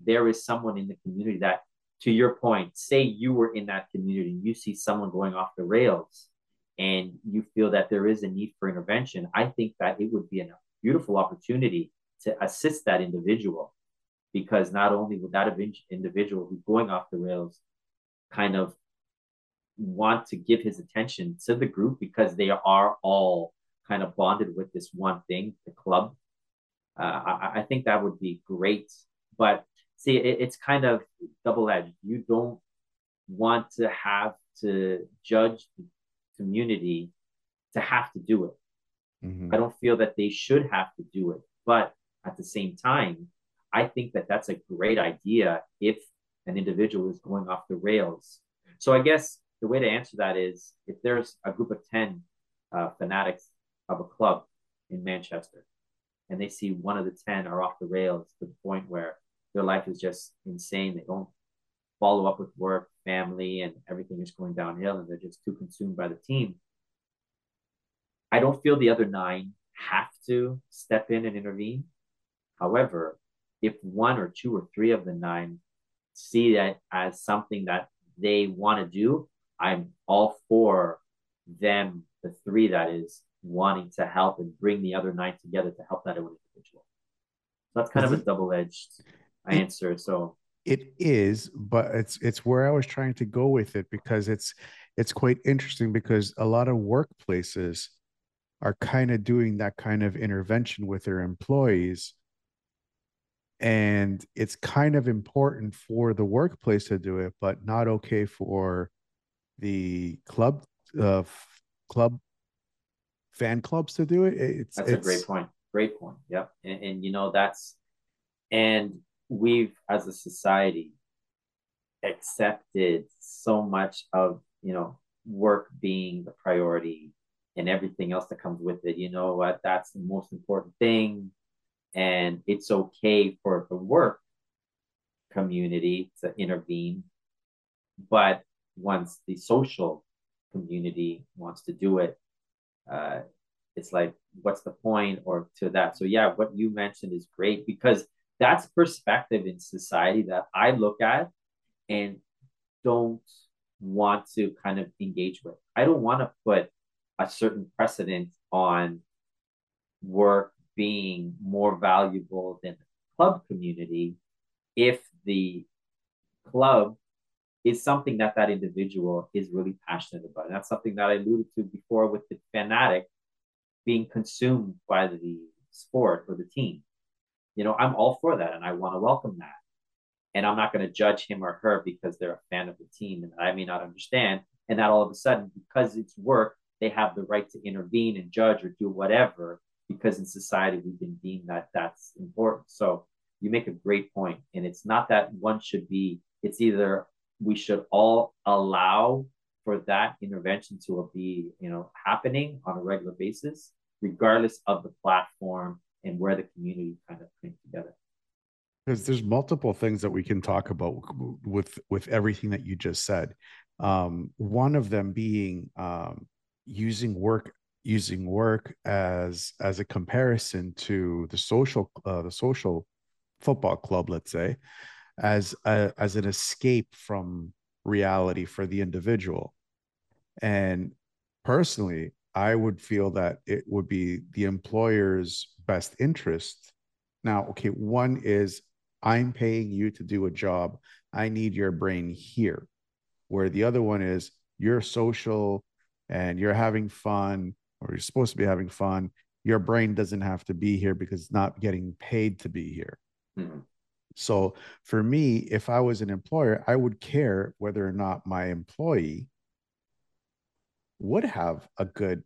there is someone in the community that, to your point, say you were in that community and you see someone going off the rails and you feel that there is a need for intervention, I think that it would be a beautiful opportunity to assist that individual because not only would that individual who's going off the rails kind of want to give his attention to the group because they are all kind of bonded with this one thing, the club. Uh, I, I, think that would be great. But see, it, it's kind of double edged. You don't want to have to judge the community to have to do it. Mm-hmm. I don't feel that they should have to do it. But at the same time, I think that that's a great idea if an individual is going off the rails. So I guess the way to answer that is if there's a group of 10 uh, fanatics of a club in Manchester and they see one of the 10 are off the rails to the point where their life is just insane, they don't follow up with work, family, and everything is going downhill and they're just too consumed by the team. I don't feel the other nine have to step in and intervene. However, if one or two or three of the nine see that as something that they want to do, I'm all for them, the three that is, wanting to help and bring the other nine together to help that individual. So that's kind of a double edged answer. So. it is but it's it's where i was trying to go with it because it's it's quite interesting because a lot of workplaces are kind of doing that kind of intervention with their employees. And it's kind of important for the workplace to do it but not okay for the club uh club fan clubs to do it. It's that's it's, a great point. Great point. Yep. And, and you know that's and we've as a society accepted so much of you know work being the priority and everything else that comes with it. You know what? That's the most important thing. And it's okay for the work community to intervene. But once the social community wants to do it uh, it's like what's the point or to that? So yeah what you mentioned is great because that's perspective in society that i look at and don't want to kind of engage with i don't want to put a certain precedent on work being more valuable than the club community if the club is something that that individual is really passionate about. And that's something that I alluded to before with the fanatic being consumed by the sport or the team. You know, I'm all for that and I want to welcome that. And I'm not going to judge him or her because they're a fan of the team and I may not understand. And that all of a sudden, because it's work, they have the right to intervene and judge or do whatever because in society we've been deemed that that's important. So you make a great point, and it's not that one should be. It's either we should all allow for that intervention to be you know happening on a regular basis, regardless of the platform and where the community kind of came together. Because there's multiple things that we can talk about with with everything that you just said. Um, one of them being um, using work using work as as a comparison to the social uh, the social football club let's say as a, as an escape from reality for the individual and personally i would feel that it would be the employer's best interest now okay one is i'm paying you to do a job i need your brain here where the other one is you're social and you're having fun or you're supposed to be having fun, your brain doesn't have to be here because it's not getting paid to be here. Mm-hmm. So for me, if I was an employer, I would care whether or not my employee would have a good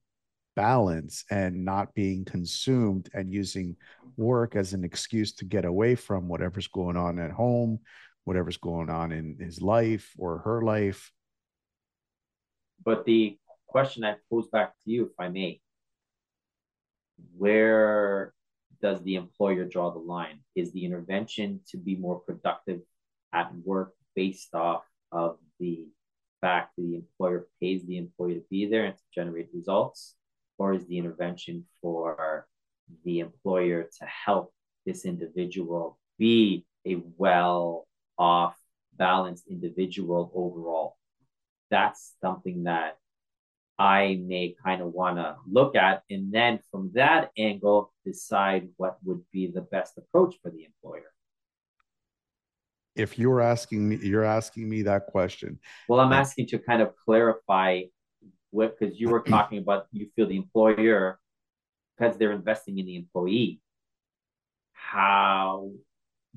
balance and not being consumed and using work as an excuse to get away from whatever's going on at home, whatever's going on in his life or her life. But the question I pose back to you, if I may. Where does the employer draw the line? Is the intervention to be more productive at work based off of the fact that the employer pays the employee to be there and to generate results? Or is the intervention for the employer to help this individual be a well off, balanced individual overall? That's something that I may kind of want to look at. And then from that angle, decide what would be the best approach for the employer. If you're asking me, you're asking me that question. Well, I'm asking to kind of clarify what, because you were talking about you feel the employer, because they're investing in the employee. How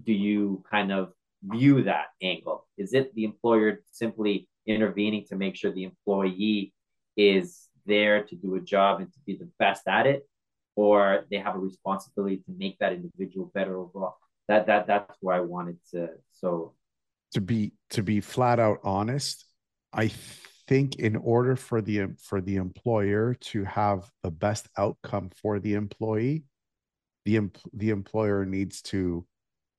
do you kind of view that angle? Is it the employer simply intervening to make sure the employee is there to do a job and to be the best at it, or they have a responsibility to make that individual better overall. That that that's where I wanted to. So to be to be flat out honest, I think in order for the for the employer to have the best outcome for the employee, the the employer needs to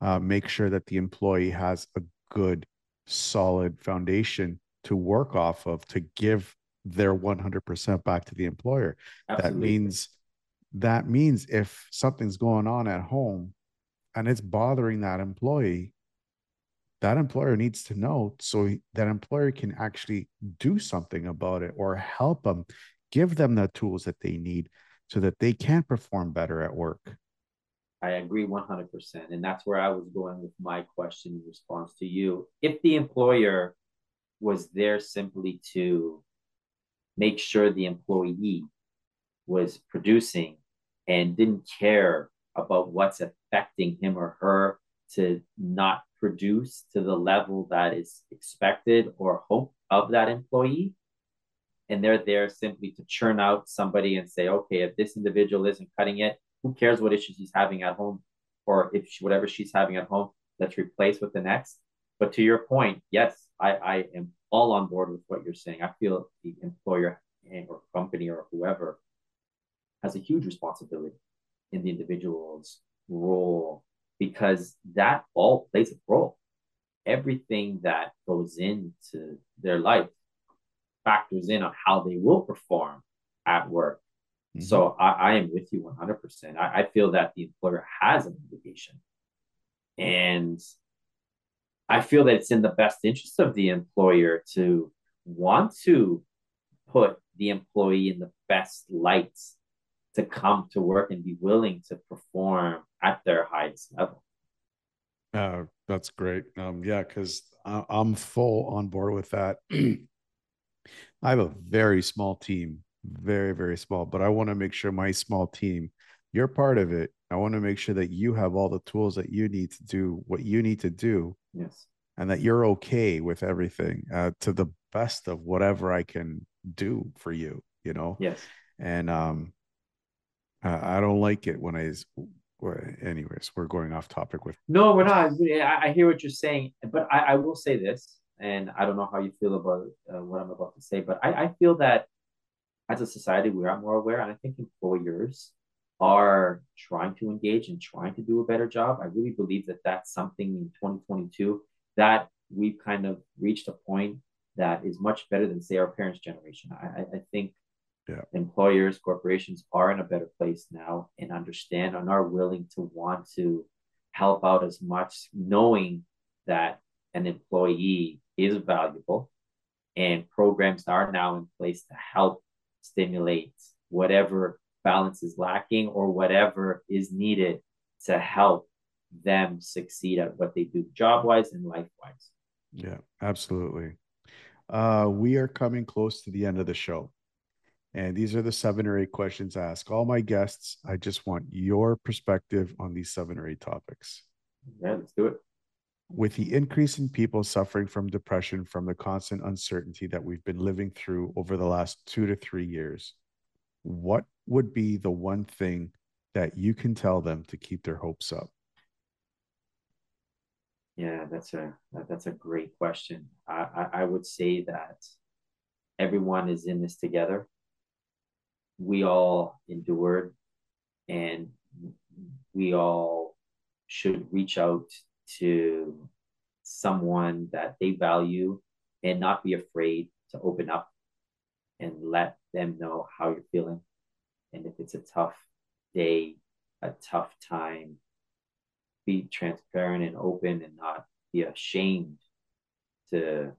uh, make sure that the employee has a good, solid foundation to work off of to give their 100% back to the employer. Absolutely. That means that means if something's going on at home and it's bothering that employee, that employer needs to know so that employer can actually do something about it or help them, give them the tools that they need so that they can perform better at work. I agree 100%. And that's where I was going with my question in response to you. If the employer was there simply to make sure the employee was producing and didn't care about what's affecting him or her to not produce to the level that is expected or hoped of that employee. And they're there simply to churn out somebody and say, okay, if this individual isn't cutting it, who cares what issues he's having at home? Or if she, whatever she's having at home, let's replace with the next. But to your point, yes, I, I am all on board with what you're saying. I feel the employer or company or whoever has a huge responsibility in the individual's role because that all plays a role. Everything that goes into their life factors in on how they will perform at work. Mm-hmm. So I, I, am with you 100%. I, I feel that the employer has an obligation. And I feel that it's in the best interest of the employer to want to put the employee in the best lights to come to work and be willing to perform at their highest level. Uh, that's great. Um, yeah, because I'm full on board with that. I have a very small team, very, very small, but I want to make sure my small team, you're part of it. I want to make sure that you have all the tools that you need to do what you need to do. Yes. And that you're okay with everything uh, to the best of whatever I can do for you, you know? Yes. And um, I don't like it when I. Anyways, we're going off topic with. No, we're not. I hear what you're saying, but I, I will say this, and I don't know how you feel about uh, what I'm about to say, but I, I feel that as a society we are more aware, and I think employers are trying to engage and trying to do a better job. I really believe that that's something in 2022 that we've kind of reached a point that is much better than say our parents' generation. I, I think yeah. employers, corporations are in a better place now and understand and are willing to want to help out as much, knowing that an employee is valuable and programs are now in place to help stimulate whatever balance is lacking or whatever is needed to help them succeed at what they do job wise and life wise. Yeah, absolutely. Uh, we are coming close to the end of the show. And these are the seven or eight questions I ask all my guests. I just want your perspective on these seven or eight topics. Yeah, let's do it. With the increase in people suffering from depression from the constant uncertainty that we've been living through over the last two to three years, what would be the one thing that you can tell them to keep their hopes up? Yeah, that's a that's a great question. I, I, I would say that everyone is in this together we all endured and we all should reach out to someone that they value and not be afraid to open up and let them know how you're feeling. And if it's a tough day, a tough time, be transparent and open and not be ashamed to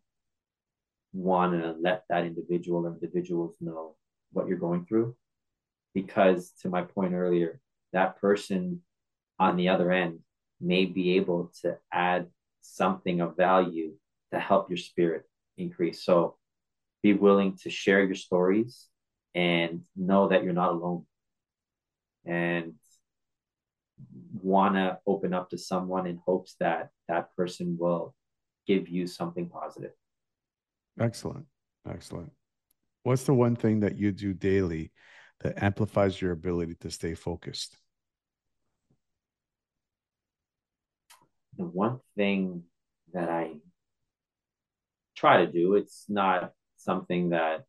want to let that individual or individuals know what you're going through. Because to my point earlier that person on the other end may be able to add something of value to help your spirit increase. So be willing to share your stories and know that you're not alone. And want to open up to someone in hopes that that person will give you something positive. Excellent. Excellent What's the one thing that you do daily that amplifies your ability to stay focused? The one thing that I try to do, it's not something that,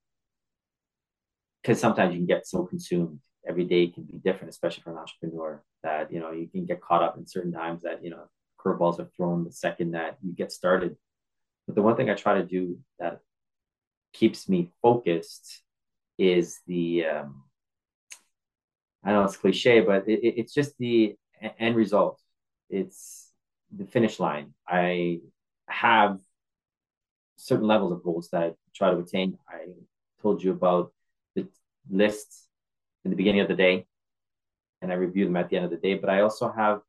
because sometimes you can get so consumed. Every day can be different, especially for an entrepreneur, that, you know, you can get caught up in certain times that, you know, curveballs are thrown the second that you get started. But the one thing I try to do that keeps me focused is the um, I know it's cliche, but it, it's just the end result. It's the finish line. I have certain levels of goals that I try to attain. I told you about the lists in the beginning of the day. and I review them at the end of the day. But I also have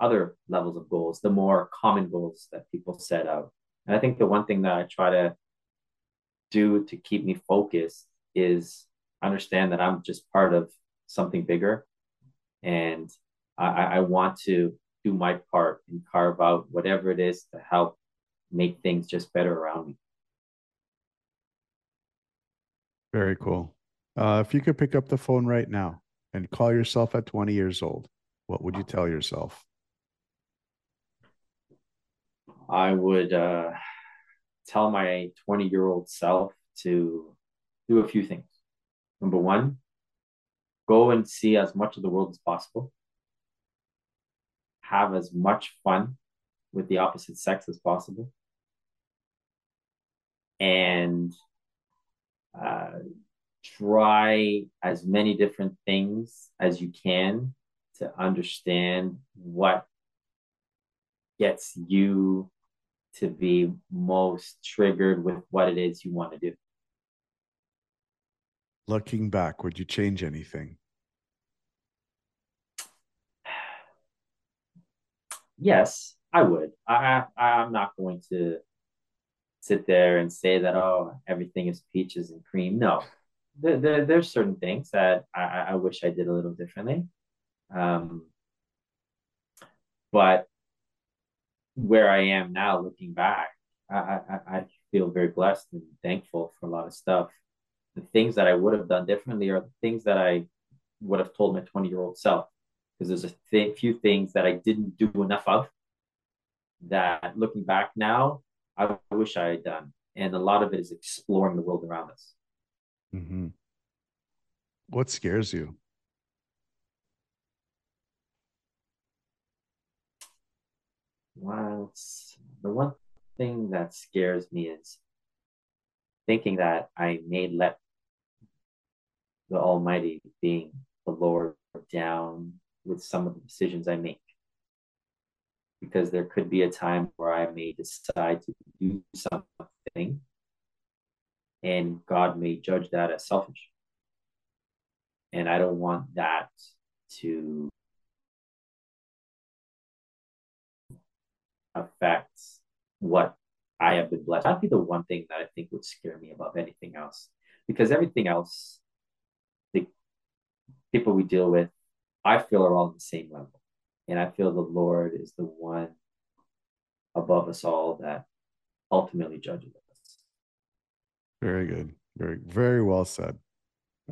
other levels of goals, the more common goals that people set out. And I think the one thing that I try to do to keep me focused is understand that I'm just part of something bigger. And I, I want to do my part and carve out whatever it is to help make things just better around me. Very cool. Uh, if you could pick up the phone right now and call yourself at 20 years old, what would you tell yourself? I would uh, tell my 20 year old self to do a few things. Number one, go and see as much of the world as possible, have as much fun with the opposite sex as possible, and uh, try as many different things as you can to understand what gets you to be most triggered with what it is you want to do. Looking back, would you change anything? Yes, I would. I, I I'm not going to sit there and say that oh everything is peaches and cream. No, there, there there's certain things that I, I wish I did a little differently. Um, but where I am now, looking back, I, I, I feel very blessed and thankful for a lot of stuff. The things that I would have done differently are the things that I would have told my 20 year old self. Because there's a th- few things that I didn't do enough of that looking back now, I wish I had done. And a lot of it is exploring the world around us. Mm-hmm. What scares you? Well, the one thing that scares me is thinking that I may let the Almighty, being the Lord, down with some of the decisions I make. Because there could be a time where I may decide to do something and God may judge that as selfish. And I don't want that to affects what I have been blessed. That'd be the one thing that I think would scare me above anything else. Because everything else, the people we deal with, I feel are all on the same level. And I feel the Lord is the one above us all that ultimately judges us. Very good. Very, very well said.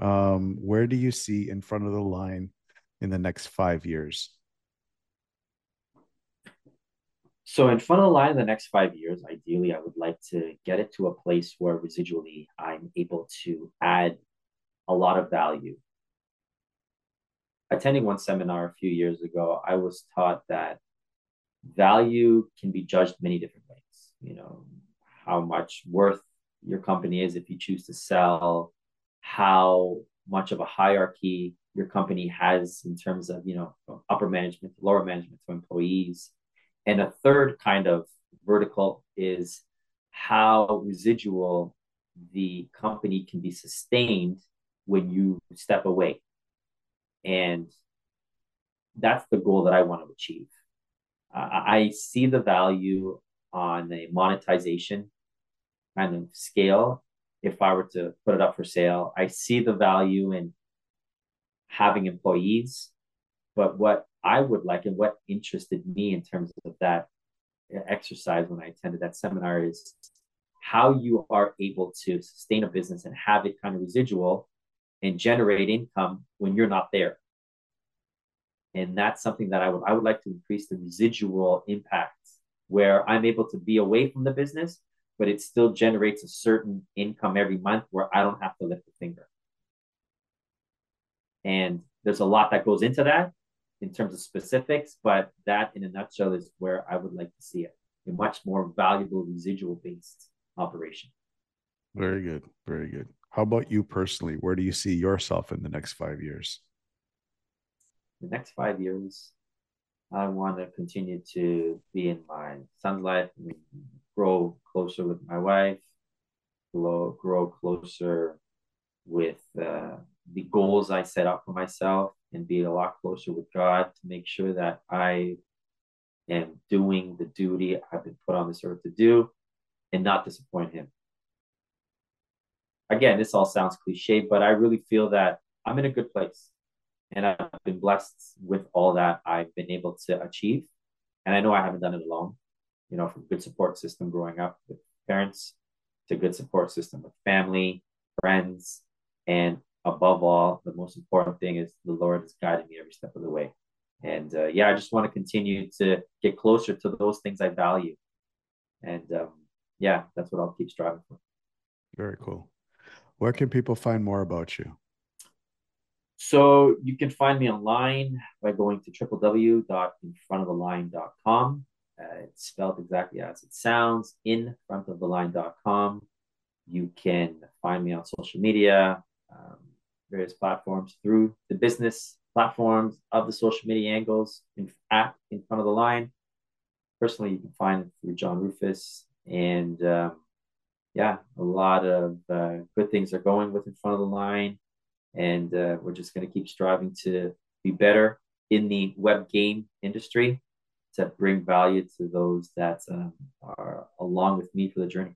Um, where do you see in front of the line in the next five years? So in front of the line in the next five years, ideally, I would like to get it to a place where residually I'm able to add a lot of value. Attending one seminar a few years ago, I was taught that value can be judged many different ways. You know, how much worth your company is if you choose to sell, how much of a hierarchy your company has in terms of, you know, upper management, to lower management to employees and a third kind of vertical is how residual the company can be sustained when you step away. And that's the goal that I want to achieve. Uh, I see the value on a monetization kind of scale. If I were to put it up for sale, I see the value in having employees. But what I would like and what interested me in terms of that uh, exercise when I attended that seminar is how you are able to sustain a business and have it kind of residual and generate income when you're not there. And that's something that I would I would like to increase the residual impact where I'm able to be away from the business, but it still generates a certain income every month where I don't have to lift a finger. And there's a lot that goes into that in terms of specifics, but that in a nutshell is where I would like to see it a much more valuable residual based operation. Very good. Very good. How about you personally? Where do you see yourself in the next five years? The next five years, I want to continue to be in my son's life, grow closer with my wife, grow, grow closer with uh, the goals I set up for myself and be a lot closer with God to make sure that I am doing the duty I've been put on this earth to do and not disappoint Him. Again, this all sounds cliche, but I really feel that I'm in a good place and I've been blessed with all that I've been able to achieve. And I know I haven't done it alone, you know, from a good support system growing up with parents to good support system with family, friends, and above all, the most important thing is the Lord is guiding me every step of the way. And uh, yeah, I just want to continue to get closer to those things I value. And um, yeah, that's what I'll keep striving for. Very cool. Where can people find more about you? So you can find me online by going to www.infrontoftheline.com. Uh, it's spelled exactly as it sounds, in infrontoftheline.com. You can find me on social media, um, various platforms through the business platforms of the social media angles in, at in front of the line. Personally, you can find through John Roufas. And um, yeah, a lot of uh, good things are going with in front of the line. And uh, we're just going to keep striving to be better in the web game industry to bring value to those that um, are along with me for the journey.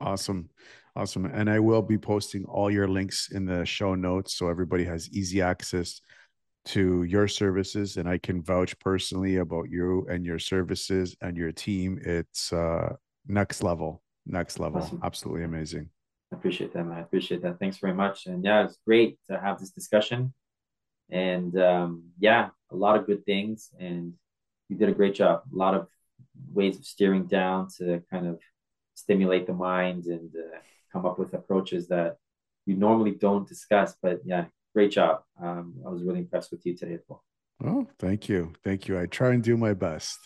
Awesome. Awesome. And I will be posting all your links in the show notes so everybody has easy access to your services and I can vouch personally about you and your services and your team. It's uh next level, next level. Awesome. Absolutely amazing. I appreciate that, man. I appreciate that. Thanks very much. And yeah, it's great to have this discussion. And um, yeah, a lot of good things. And you did a great job. A lot of ways of steering down to kind of stimulate the mind and uh, come up with approaches that you normally don't discuss. But yeah, great job. Um, I was really impressed with you today as well. Oh, thank you. Thank you. I try and do my best.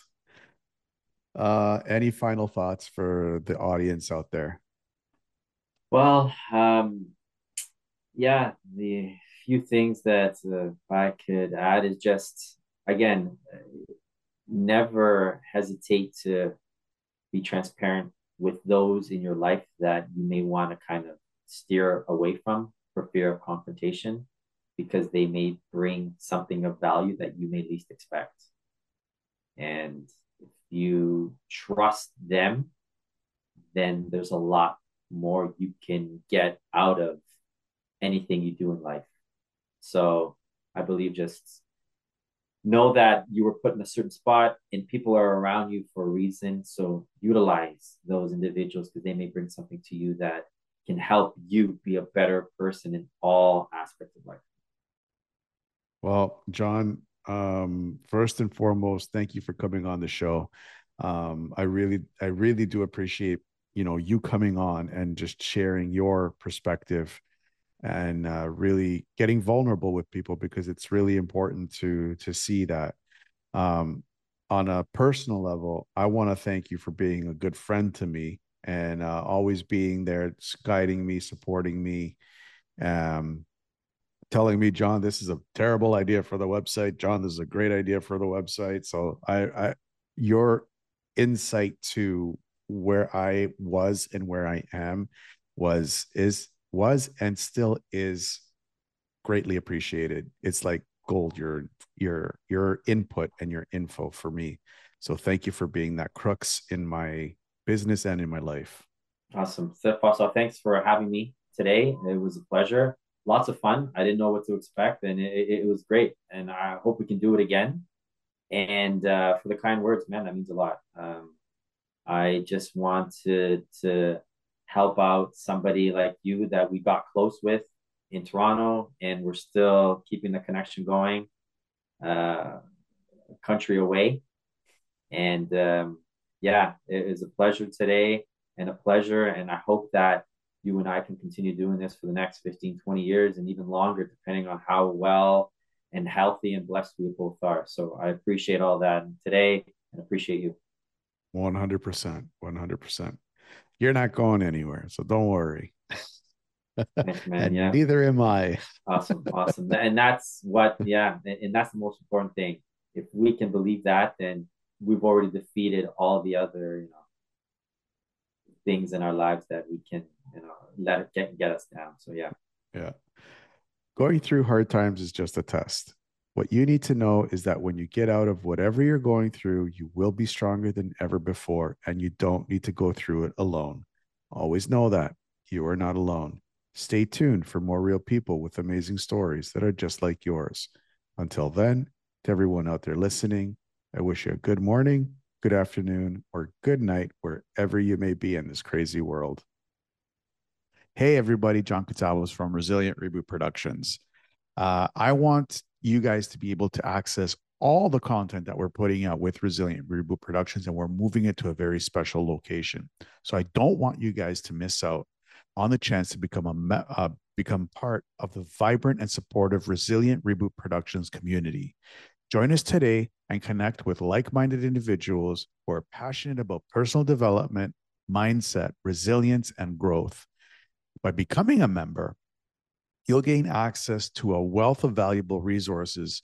Uh, any final thoughts for the audience out there? Well, um, yeah, the few things that uh, I could add is just again, never hesitate to be transparent with those in your life that you may want to kind of steer away from for fear of confrontation because they may bring something of value that you may least expect. And if you trust them, then there's a lot more you can get out of anything you do in life. So I believe just know that you were put in a certain spot and people are around you for a reason. So utilize those individuals because they may bring something to you that can help you be a better person in all aspects of life. Well, John, um, first and foremost, thank you for coming on the show. Um, I really, I really do appreciate you know you coming on and just sharing your perspective and uh, really getting vulnerable with people because it's really important to to see that. Um, on a personal level i want to thank you for being a good friend to me and uh, always being there guiding me supporting me um, telling me john this is a terrible idea for the website. John this is a great idea for the website. So i i your insight to where I was and where I am was is was and still is greatly appreciated. It's like gold your your your input and your info for me. So thank you for being that crux in my business and in my life. Awesome. So thanks for having me today. It was a pleasure. Lots of fun. I didn't know what to expect and it, it was great. And I hope we can do it again. And uh, for the kind words, man, that means a lot. Um, I just want to to help out somebody like you that we got close with in Toronto, and we're still keeping the connection going, uh, country away. And um, yeah, it is a pleasure today and a pleasure. And I hope that you and I can continue doing this for the next 15, 20 years and even longer, depending on how well and healthy and blessed we both are. So I appreciate all that today and appreciate you. 100%. 100%. You're not going anywhere. So don't worry. Man. and yeah. Neither am I. awesome. Awesome. And that's what, yeah. And that's the most important thing. If we can believe that, then we've already defeated all the other, you know, things in our lives that we can, you know, let it get, get us down. So, yeah. Yeah. Going through hard times is just a test. What you need to know is that when you get out of whatever you're going through, you will be stronger than ever before, and you don't need to go through it alone. Always know that you are not alone. Stay tuned for more real people with amazing stories that are just like yours. Until then, to everyone out there listening, I wish you a good morning, good afternoon, or good night, wherever you may be in this crazy world. Hey, everybody, John Catavos from Resilient Reboot Productions. Uh, I want you guys to be able to access all the content that we're putting out with Resilient Reboot Productions, and we're moving it to a very special location. So I don't want you guys to miss out on the chance to become a uh, become part of the vibrant and supportive Resilient Reboot Productions community. Join us today and connect with like-minded individuals who are passionate about personal development, mindset, resilience, and growth. By becoming a member, you'll gain access to a wealth of valuable resources,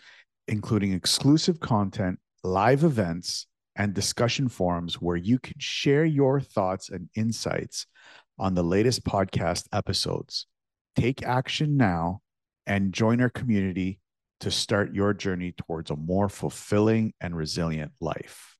including exclusive content, live events, and discussion forums where you can share your thoughts and insights on the latest podcast episodes. Take action now and join our community to start your journey towards a more fulfilling and resilient life.